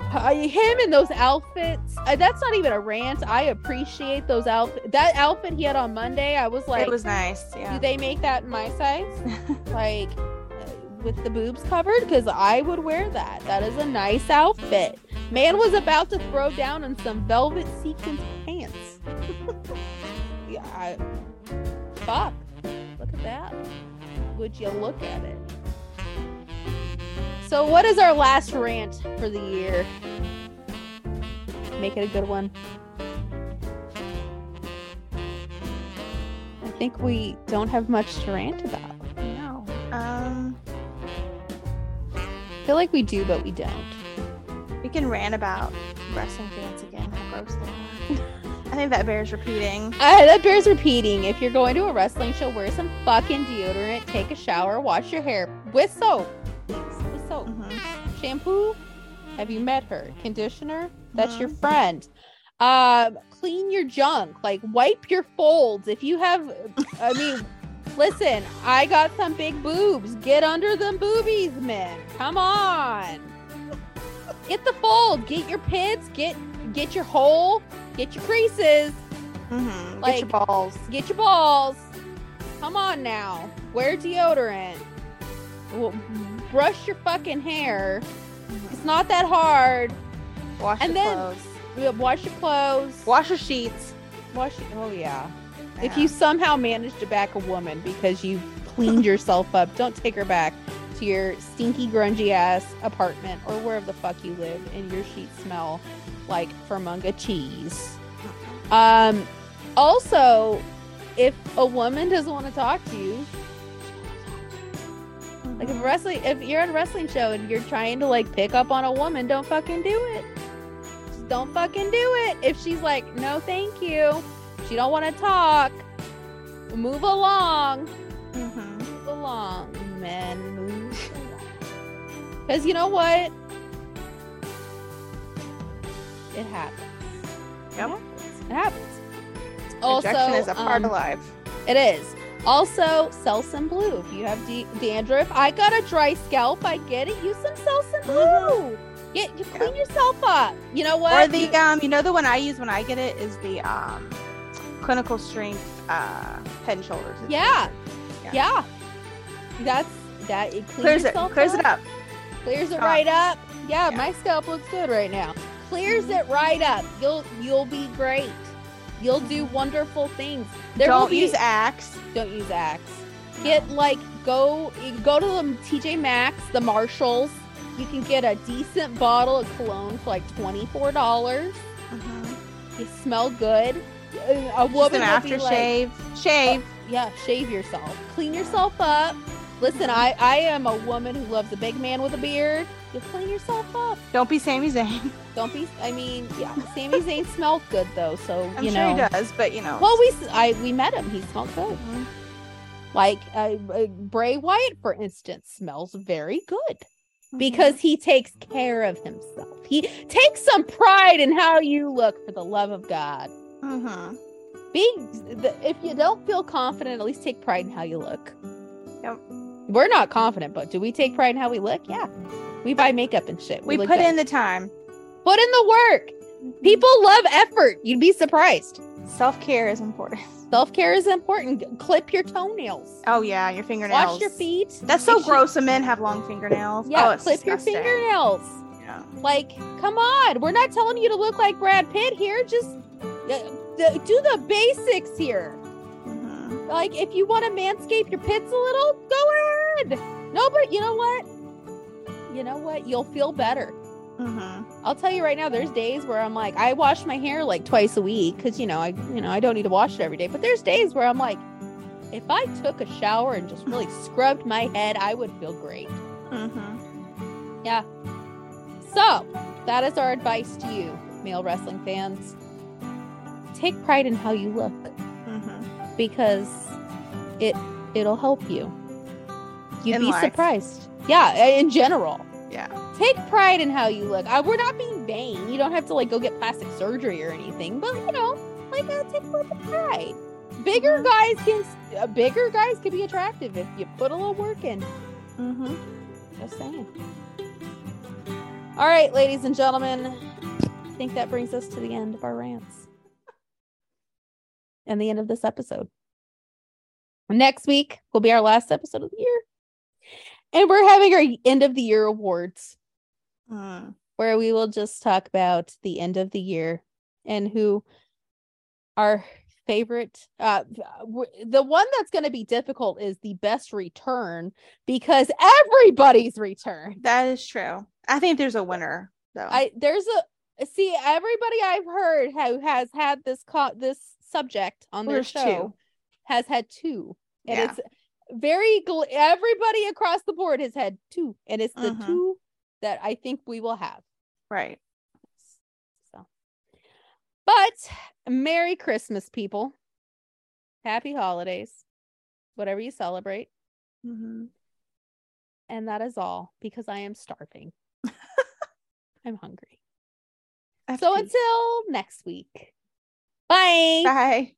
Uh, him in those outfits uh, that's not even a rant. I appreciate those outfits that outfit he had on monday i was like it was nice. Yeah. do they make that in my <laughs> size? Like uh, with the boobs covered? Because i would wear that. That is a nice outfit. Man was about to throw down on some velvet sequins pants. <laughs> Yeah I, fuck. Look at that would you look at it so what is our last rant for the year make it a good one i think we don't have much to rant about no. Um, I feel like we do, but we don't. we can rant about wrestling fans again. How gross they think that bears repeating. Uh, that bears repeating. If you're going to a wrestling show, wear some fucking deodorant, take a shower, wash your hair with soap. Please, with soap. Mhm. Shampoo? Have you met her? Conditioner? That's your Mhm. friend. Um, clean your junk. Like wipe your folds. If you have, I mean, <laughs> listen. I got some big boobs. Get under them boobies, man. Come on. Get the fold. Get your pits. Get get your hole. Get your creases. Mhm. Get your balls. Get your balls. Come on now. Wear deodorant. W- Brush your fucking hair. It's not that hard. Wash And your then- clothes. Yeah, Wash your clothes. Wash your sheets. Wash. Oh yeah. If you somehow managed to back a woman because you cleaned <laughs> yourself up, don't take her back to your stinky, grungy ass apartment or wherever the fuck you live, and your sheets smell like Fermunga cheese. Um. Also, if a woman doesn't want to talk to you, like if wrestling, if you're on a wrestling show and you're trying to like pick up on a woman, don't fucking do it. Just don't fucking do it. If she's like, no, thank you, she don't want to talk. Move along, Mhm. move along, men. Move along. Because you know what? It happens. Yep. It happens. It happens. Also, Rejection is a part um, of life. it is. Also, Selsun Blue. If you have d- dandruff, I got a dry scalp. I get it. Use some Selsun Blue. Get you clean yourself up. You know what? Or the You- um, you know the one I use when I get it is the um, clinical strength uh, head and shoulders. Yeah. Yeah. yeah. That's that. It Clears it. yourself Clears it up. Clears it right up. Yeah, Yeah. my scalp looks good right now. Clears it right up. You'll you'll be great. You'll do wonderful things. There Don't be use Axe. don't use Axe. Get like go go to the TJ Maxx, the Marshalls. You can get a decent bottle of cologne for like twenty four dollars. Mm-hmm. You smell good. A a Just woman an be like, aftershave. Shave. yeah, shave yourself, clean yourself up. Listen, I I am a woman who loves a big man with a beard. You clean yourself up. Don't be Sami Zayn. Don't be. I mean, yeah, Sami Zayn smelled good though, so <laughs> I'm you sure know. he does, but you know. Well, we I we met him. He smelled good. Mhm. Like uh, uh, Bray Wyatt, for instance, smells very good Mm-hmm. because he takes care of himself. He takes some pride in how you look. For the love of God, Mhm. be the- if you don't feel confident, at least take pride in how you look. Yep. We're not confident, but do we take pride in how we look? Yeah, we buy makeup and shit. we look put good. in the time. put in the work. People love effort. You'd be surprised. Self care is important. <laughs> Self care is important. Clip your toenails. Oh yeah, your fingernails. Wash your feet. That's so you- gross. When men have long fingernails. Yeah, oh, it's clip your fingernails. Yeah. Like, come on. We're not telling you to look like Brad Pitt here. Just uh, do the basics here. Like, if you want to manscape your pits a little, go ahead. No, but you know what? You know what? You'll feel better. Mhm. I'll tell you right now, there's days where I'm like, I wash my hair like twice a week because you know, I you know, I don't need to wash it every day. But there's days where I'm like, if I took a shower and just really <sighs> scrubbed my head, I would feel great. Mhm. Yeah. So that is our advice to you, male wrestling fans. Take pride in how you look. Because it it'll help you. You'd In be life. surprised. Yeah, in general. Yeah. Take pride in how you look. I, we're not being vain. You don't have to like go get plastic surgery or anything, but you know, like uh, take a little pride. Bigger guys can, uh, bigger guys can be attractive if you put a little work in. Mm-hmm. Just saying. All right, ladies and gentlemen, I think that brings us to the end of our rants and the end of this episode. Next week will be our last episode of the year. And we're having our end of the year awards Mm. where we will just talk about the end of the year and who our favorite uh the one that's going to be difficult is the best return because everybody's return That is true. I think there's a winner though. i there's a see everybody i've heard who has had this co- this subject on Well, their show two. has had two and Yeah. it's very gl- everybody across the board has had two and it's the Mhm. two that i think we will have right. so, but Merry Christmas, people. Happy holidays, whatever you celebrate. Mhm. And that is all because I am starving. <laughs> I'm hungry. Have So until next week. Bye. Bye.